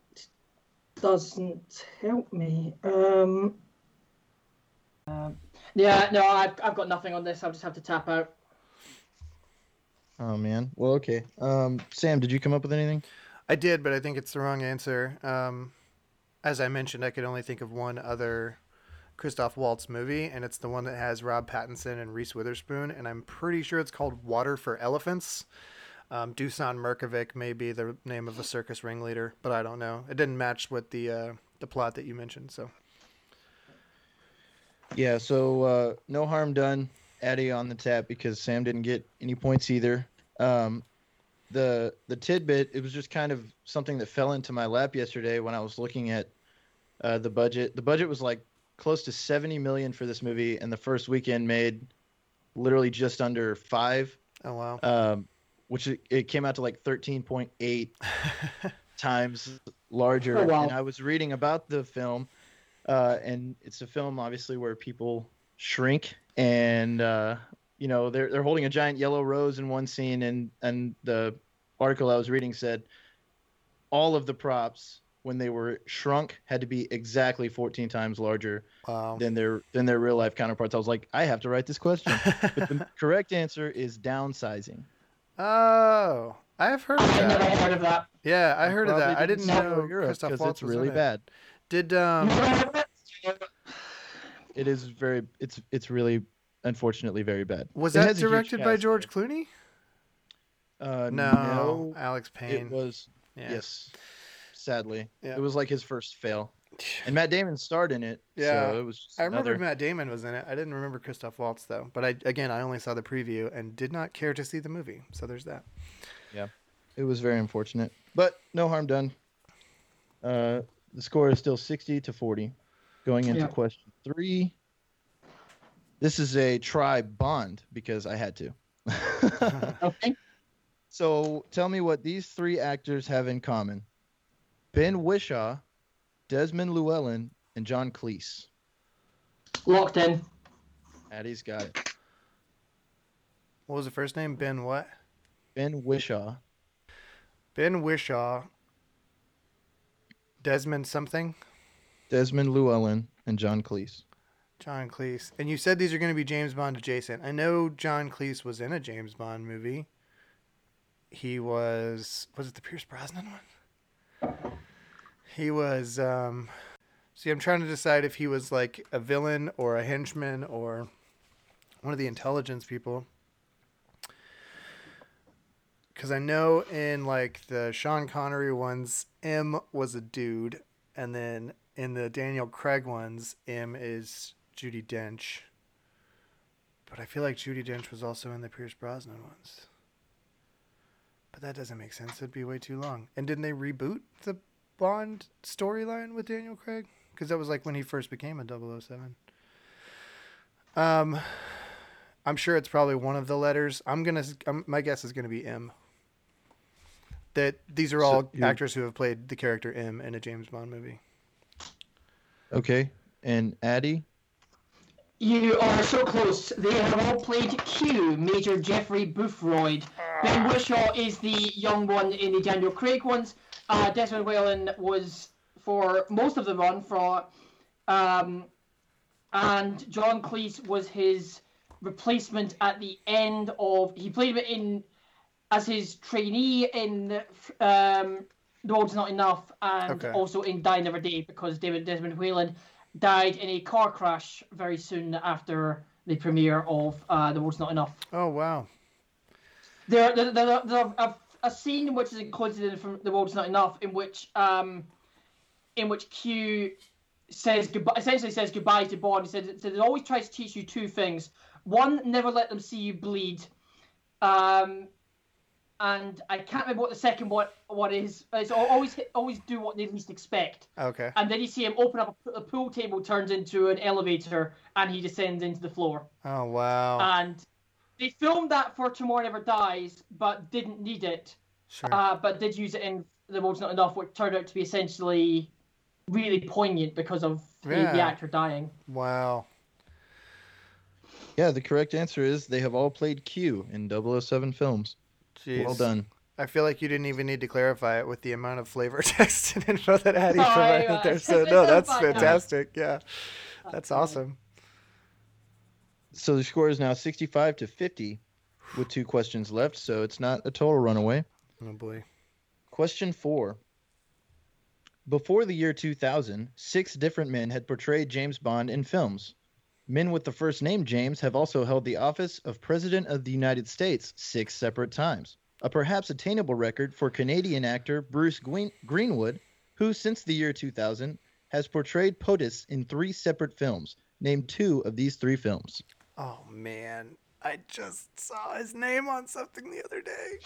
doesn't help me. Um. um, yeah, no, I've, I've got nothing on this. I'll just have to tap out. Oh man. Well, okay. Um, Sam, did you come up with anything? I did, but I think it's the wrong answer. Um, as I mentioned, I could only think of one other Christoph Waltz movie, and it's the one that has Rob Pattinson and Reese Witherspoon, and I'm pretty sure it's called Water for Elephants. Um, Dusan Mirkovic may be the name of a circus ringleader, but I don't know. It didn't match with the uh, the plot that you mentioned, so Yeah. So uh, no harm done. Addie on the tap because Sam didn't get any points either. Um, the the tidbit it was just kind of something that fell into my lap yesterday when I was looking at uh, the budget. The budget was like close to 70 million for this movie, and the first weekend made literally just under five. oh wow. um, which it, it came out to like 13.8 times larger. Oh, wow. And I was reading about the film, uh, and it's a film obviously where people shrink, and uh, you know they're they're holding a giant yellow rose in one scene, and and the article I was reading said all of the props when they were shrunk had to be exactly 14 times larger Wow. than their than their real life counterparts. I was like, I have to write this question. but the correct answer is downsizing. Oh, I've heard of I've never that. heard of that. Yeah, I heard of Probably that. I didn't see it know in Europe Christoph 'cause Waltz it's was really in it. bad. Did um It is very it's it's really unfortunately very bad. was It that has a huge directed by George though. Clooney? Uh, No, no, Alex it Payne. was yeah. yes. Sadly, Yeah. it was like his first fail, and Matt Damon starred in it. Yeah. so it was. I remember another- Matt Damon was in it. I didn't remember Christoph Waltz though. But I again, I only saw the preview and did not care to see the movie. So there's that. Yeah, it was very unfortunate, but no harm done. Uh, the score is still 60 to 40. Going into Yeah. question three. This is a try bond because I had to. Okay. so tell me what these three actors have in common Ben Whishaw, Desmond Llewelyn, and John Cleese. Locked in. Addie's got it. What was the first name? Ben what? Ben Whishaw, Ben Whishaw. Desmond something. Desmond Llewellyn, and John Cleese. John Cleese. And you said these are going to be James Bond adjacent. I know John Cleese was in a James Bond movie. He was was it the Pierce Brosnan one? He was um see I'm trying to decide if he was like a villain or a henchman or one of the intelligence people. Cuz I know in like the Sean Connery ones M was a dude and then in the Daniel Craig ones M is Judi Dench. But I feel like Judi Dench was also in the Pierce Brosnan ones. But that doesn't make sense. It'd be way too long. And didn't they reboot the Bond storyline with Daniel Craig? because that was like when he first became a 007. Um, I'm sure it's probably one of the letters. I'm gonna. Um, my guess is gonna be M. That these are all you're- actors who have played the character M in a James Bond movie. Okay. And Addie? You are so close. They have all played Q, Major Jeffrey Boothroyd. Ben Whishaw is the young one in the Daniel Craig ones. Uh, Desmond Llewelyn was for most of the run for, um, and John Cleese was his replacement at the end of. He played it in as his trainee in um, The World's Not Enough and Okay. also in Die Another Day because David Desmond Llewelyn died in a car crash very soon after the premiere of uh, The World's Not Enough. Oh wow. There, there, there, there a, a scene which is included in from The World's Not Enough in which um, in which Q says goodbye, essentially says goodbye to Bond. He said, said it always tries to teach you two things. One, never let them see you bleed. Um, and I can't remember what the second one what is. It's always always do what they least expect. Okay. And then you see him open up a, a pool table, turns into an elevator, and he descends into the floor. Oh wow. And they filmed that for Tomorrow Never Dies, but didn't need it. sure. Uh, but did use it in The World's Not Enough, which turned out to be essentially really poignant because of the, the actor dying. wow. Yeah, the correct answer is they have all played Q in 007 films. Jeez. Well done. I feel like you didn't even need to clarify it with the amount of flavor text and info that Addie Oh, provided yeah. there. So no, that's fantastic. Yeah, that's awesome. So the score is now 65 to 50 with two questions left, so it's not a total runaway. Oh boy. Question four. Before the year 2000, six different men had portrayed James Bond in films. Men with the first name James have also held the office of President of the United States six separate times, a perhaps attainable record for Canadian actor Bruce Greenwood, who, since the year 2000, has portrayed POTUS in three separate films. Name two of these three films. Oh man, I just saw his name on something the other day.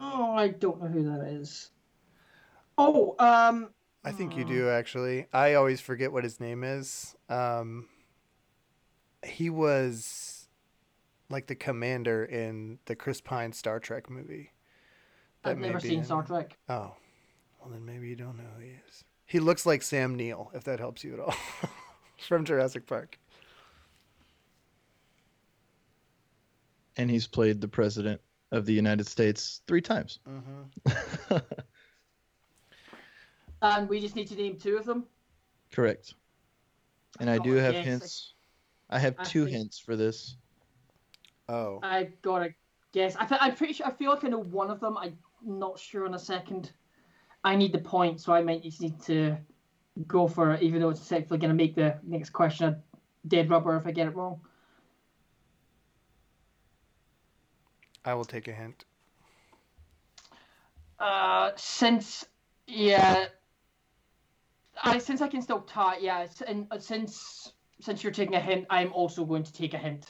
Oh, I don't know who that is. Oh, um, I think you do actually. I always forget what his name is. Um, he was like the commander in the Chris Pine Star Trek movie. I've never seen in- Star Trek. Oh, well then maybe you don't know who he is. He looks like Sam Neill, if that helps you at all, from Jurassic Park. And he's played the President of the United States three times. Mm-hmm. And we just need to name two of them. Correct. And I do have yes, hints. I have I two think- hints for this. Oh, I gotta guess. I th- I'm pretty sure. I feel like I know one of them. I'm not sure on a second. I need the point, so I might just need to go for it, even though it's effectively going to make the next question a dead rubber if I get it wrong. I will take a hint. Uh, since yeah, I since I can still tie. Yeah, and uh, since since you're taking a hint, I'm also going to take a hint.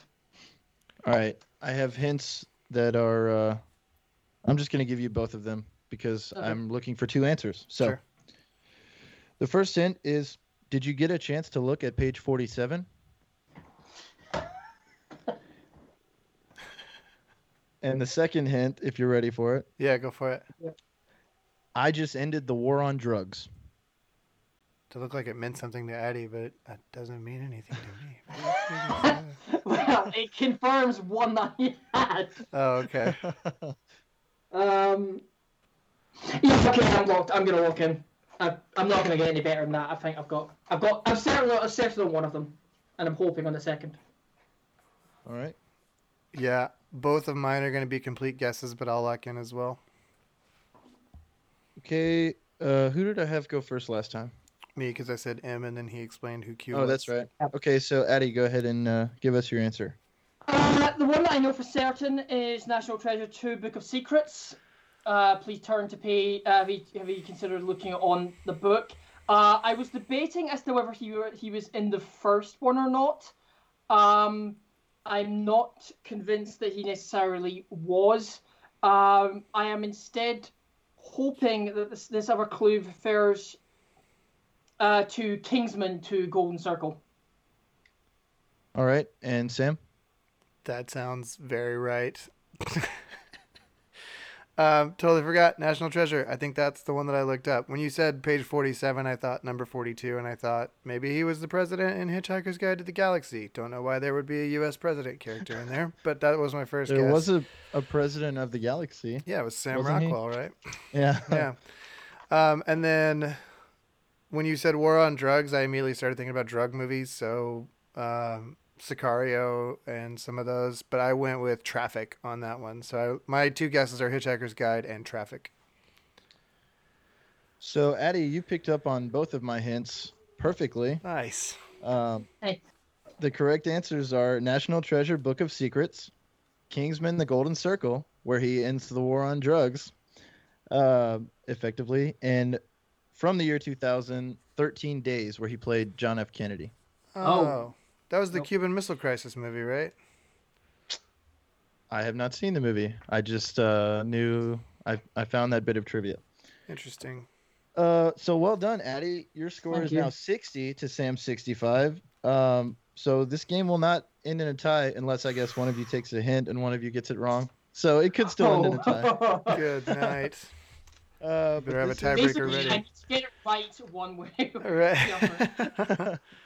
All right. I have hints that are. Uh, I'm just going to give you both of them because Okay. I'm looking for two answers. So, Sure. the first hint is Did you get a chance to look at page 47? And the second hint, if you're ready for it, Yeah, go for it. I just ended the war on drugs. To look like it meant something to Addie, but it doesn't mean anything to me. well, it confirms one that he had. oh, okay. Um. Yeah, okay, I'm locked. I'm gonna lock in. I, I'm not gonna get any better than that. I think I've got, I've got, I've settled, I've settled on one of them, and I'm hoping on the second. All right. Yeah, both of mine are going to be complete guesses, but I'll lock in as well. Okay. Uh, who did I have go first last time? Me, because I said M, and then he explained who Q Oh, was. that's right. Okay, so Addie, go ahead and uh, give us your answer. Uh, the one that I know for certain is National Treasure 2 Book of Secrets. Uh, please turn to pay. Uh, have, you, have you considered looking on the book? Uh, I was debating as to whether he, were, he was in the first one or not. Um, I'm not convinced that he necessarily was. Um, I am instead hoping that this, this other clue refers Uh, to Kingsman to Golden Circle. All right, and Sam. That sounds very right. um, totally forgot National Treasure. I think that's the one that I looked up. When you said page 47, I thought number 42, and I thought maybe he was the president in Hitchhiker's Guide to the Galaxy. Don't know why there would be a U.S. president character in there, but that was my first There guess. was a, a president of the galaxy. yeah, it was Sam wasn't he? Rockwell, right? Yeah. yeah. Um, and then when you said war on drugs, I immediately started thinking about drug movies. So um, Sicario and some of those, but I went with Traffic on that one. So I, my two guesses are Hitchhiker's Guide and Traffic. So, Addie, you picked up on both of my hints perfectly. Nice. Um, Hey. the correct answers are National Treasure Book of Secrets, Kingsman The Golden Circle, where he ends the war on drugs uh, effectively, and from the year 2000, 13 Days, where he played John F. Kennedy. Oh, Oh. That was the Nope. Cuban Missile Crisis movie, right? I have not seen the movie. I just uh, knew I, I found that bit of trivia. Interesting. Uh, so well done, Addie. Your score Thank is you. now 60 to Sam 65. Um, so this game will not end in a tie unless I guess one of you takes a hint and one of you gets it wrong. So it could still end in a tie. Oh. Good night. Uh, but Better have a this is- tiebreaker Basically, ready. I need to get it right one way. or All right.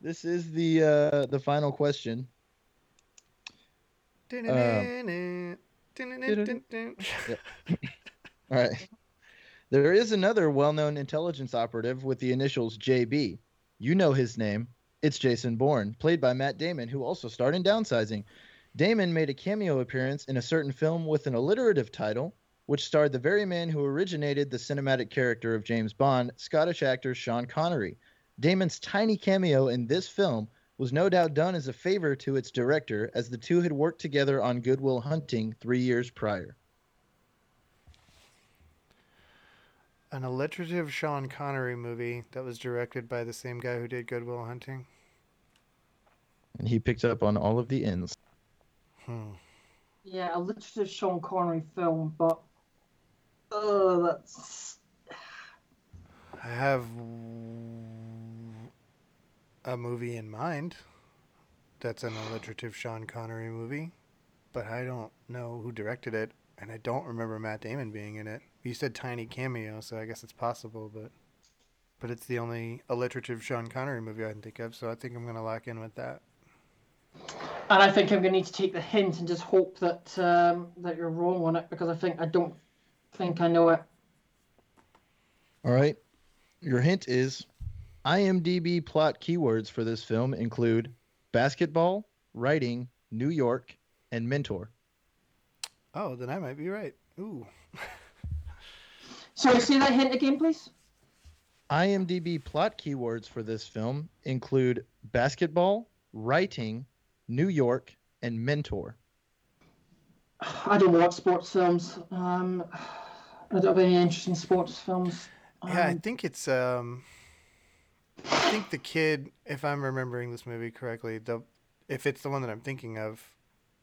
this is the uh, the final question. All right. There is another well-known intelligence operative with the initials JB. You know his name. It's Jason Bourne, played by Matt Damon, who also starred in Downsizing. Damon made a cameo appearance in a certain film with an alliterative title, which starred the very man who originated the cinematic character of James Bond, Scottish actor Sean Connery. Damon's tiny cameo in this film was no doubt done as a favor to its director, as the two had worked together on Good Will Hunting three years prior. An alliterative Sean Connery movie that was directed by the same guy who did Good Will Hunting. And he picked up on all of the ends. Hmm. Yeah, a literature Sean Connery film, but oh, that's I have a movie in mind that's an alliterative Sean Connery movie, but I don't know who directed it, and I don't remember Matt Damon being in it. You said tiny cameo, so I guess it's possible, but but it's the only alliterative Sean Connery movie I can think of, so I think I'm gonna lock in with that. And I think I'm going to need to take the hint and just hope that um, that you're wrong on it because I think I don't think I know it. All right. Your hint is IMDb plot keywords for this film include basketball, writing, New York, and mentor. Oh, then I might be right. Ooh. Sorry, say that hint again, please. IMDb plot keywords for this film include basketball, writing, New York, and mentor. I don't watch sports films. Um, I don't have any interest in sports films. Yeah, I Um, think it's um I think the kid, if I'm remembering this movie correctly, the if it's the one that I'm thinking of,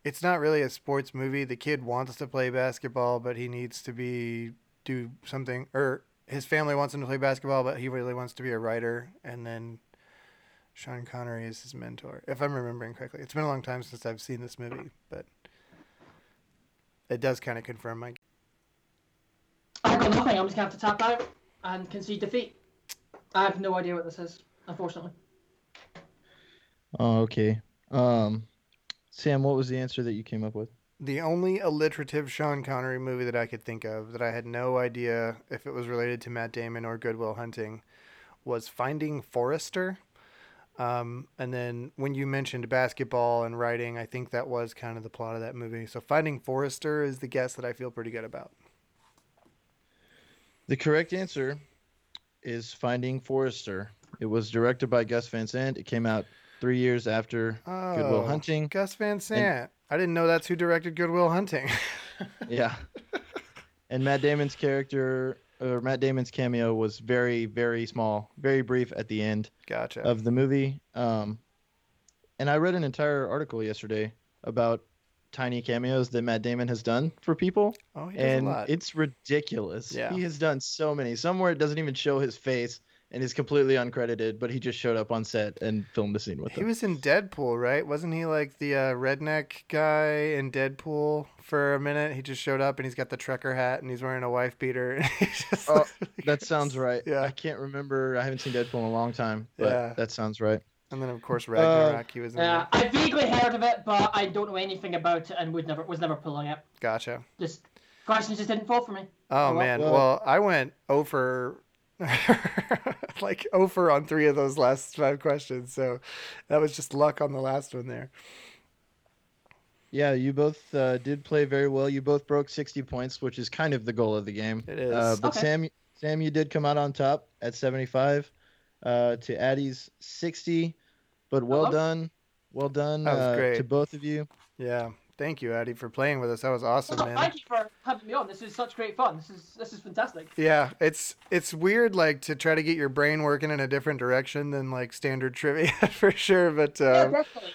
it's not really a sports movie. The kid wants to play basketball, but he needs to be do something or his family wants him to play basketball, but he really wants to be a writer and then Sean Connery is his mentor. If I'm remembering correctly. It's been a long time since I've seen this movie, but it does kind of confirm my I've got nothing. I'm just going to have to tap out and concede defeat. I have no idea what this is, unfortunately. Oh, okay. Um, Sam, what was the answer that you came up with? The only alliterative Sean Connery movie that I could think of that I had no idea if it was related to Matt Damon or Good Will Hunting was Finding Forrester. Um, and then when you mentioned basketball and writing, I think that was kind of the plot of that movie. So Finding Forrester is the guess that I feel pretty good about. The correct answer is Finding Forrester. It was directed by Gus Van Sant. It came out three years after Good Will Oh, Hunting. Gus Van Sant. I didn't know that's who directed Good Will Hunting. Yeah. and Matt Damon's character, or Matt Damon's cameo, was very, very small, very brief at the end gotcha. of the movie. Um, and I read an entire article yesterday about tiny cameos that Matt Damon has done for people, oh, and a lot. it's ridiculous. Yeah. He has done so many. Somewhere it doesn't even show his face, and he's completely uncredited, but he just showed up on set and filmed a scene with it. He them. was in Deadpool, right? Wasn't he like the uh, redneck guy in Deadpool for a minute? He just showed up and he's got the trucker hat and he's wearing a wife beater. and he just Oh, That sounds right. Yeah. I can't remember. I haven't seen Deadpool in a long time, but Yeah. that sounds right. And then of course Uh, Ragnarok. he was in. Yeah, there. I vaguely heard of it, but I don't know anything about it and would never was never pulling it. Gotcha. Just questions just didn't fall for me. Oh well. man. Well- Well, I went over. like over on three of those last five questions, so that was just luck on the last one there. Yeah, you both uh, did play very well. You both broke 60 points, which is kind of the goal of the game. It is. Uh, but Okay. Sam, Sam, you did come out on top at 75 uh, to Addie's 60. But well Hello? done, well done That was uh, great. to both of you. Yeah. Thank you, Addie, for playing with us. That was awesome, So, man. thank you for having me on. This is such great fun. This is this is fantastic. Yeah, it's it's weird like to try to get your brain working in a different direction than like standard trivia for sure. But yeah, uh, definitely.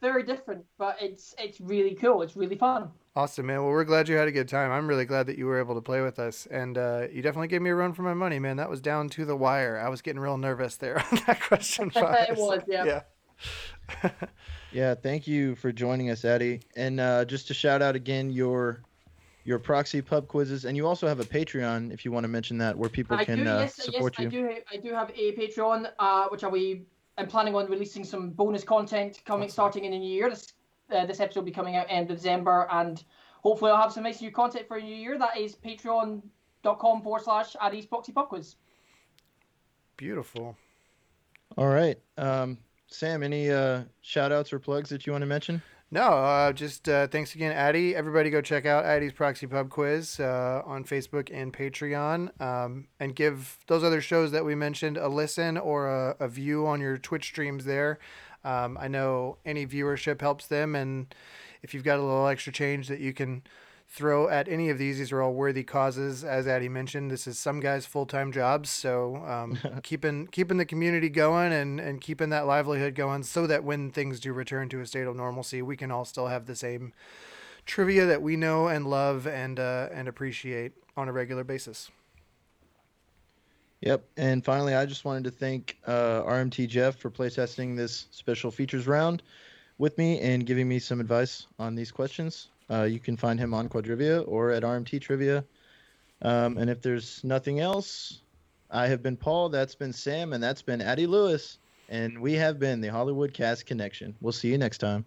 Very different, but it's it's really cool. It's really fun. awesome, man. Well, we're glad you had a good time. I'm really glad that you were able to play with us, and uh, you definitely gave me a run for my money, man. That was down to the wire. I was getting real nervous there on that question five. It was, yeah. yeah. Yeah, thank you for joining us, Eddie. And uh, just to shout out again your your proxy pub quizzes, and you also have a Patreon if you want to mention that, where people I can do, uh, yes, support yes, you. I do. I do have a Patreon, uh, which I'll be. I'm planning on releasing some bonus content coming starting in the new year. This uh, this episode will be coming out end of December, and hopefully I'll have some nice new content for a new year. That is patreon.com forward slash Addie's Proxy Pub Quiz. Beautiful. All right, um, Sam, any uh, shout outs or plugs that you want to mention? No, uh, just uh, thanks again, Addie. Everybody go check out Addie's Proxy Pub Quiz uh, on Facebook and Patreon, um, and give those other shows that we mentioned a listen or a, a view on your Twitch streams there. Um, I know any viewership helps them, and if you've got a little extra change that you can throw at any of these, these are all worthy causes. As Addie mentioned, this is some guys' full time jobs, so um, keeping keeping the community going and and keeping that livelihood going, so that when things do return to a state of normalcy, we can all still have the same trivia that we know and love and uh, and appreciate on a regular basis. Yep. And finally, I just wanted to thank uh, RMT Jeff for playtesting this special features round with me and giving me some advice on these questions. Uh, you can find him on Quadrivia or at RMT Trivia. Um, and if there's nothing else, I have been Paul, that's been Sam, and that's been Addie Lewis. And we have been the Hollywood Cast Connection. We'll see you next time.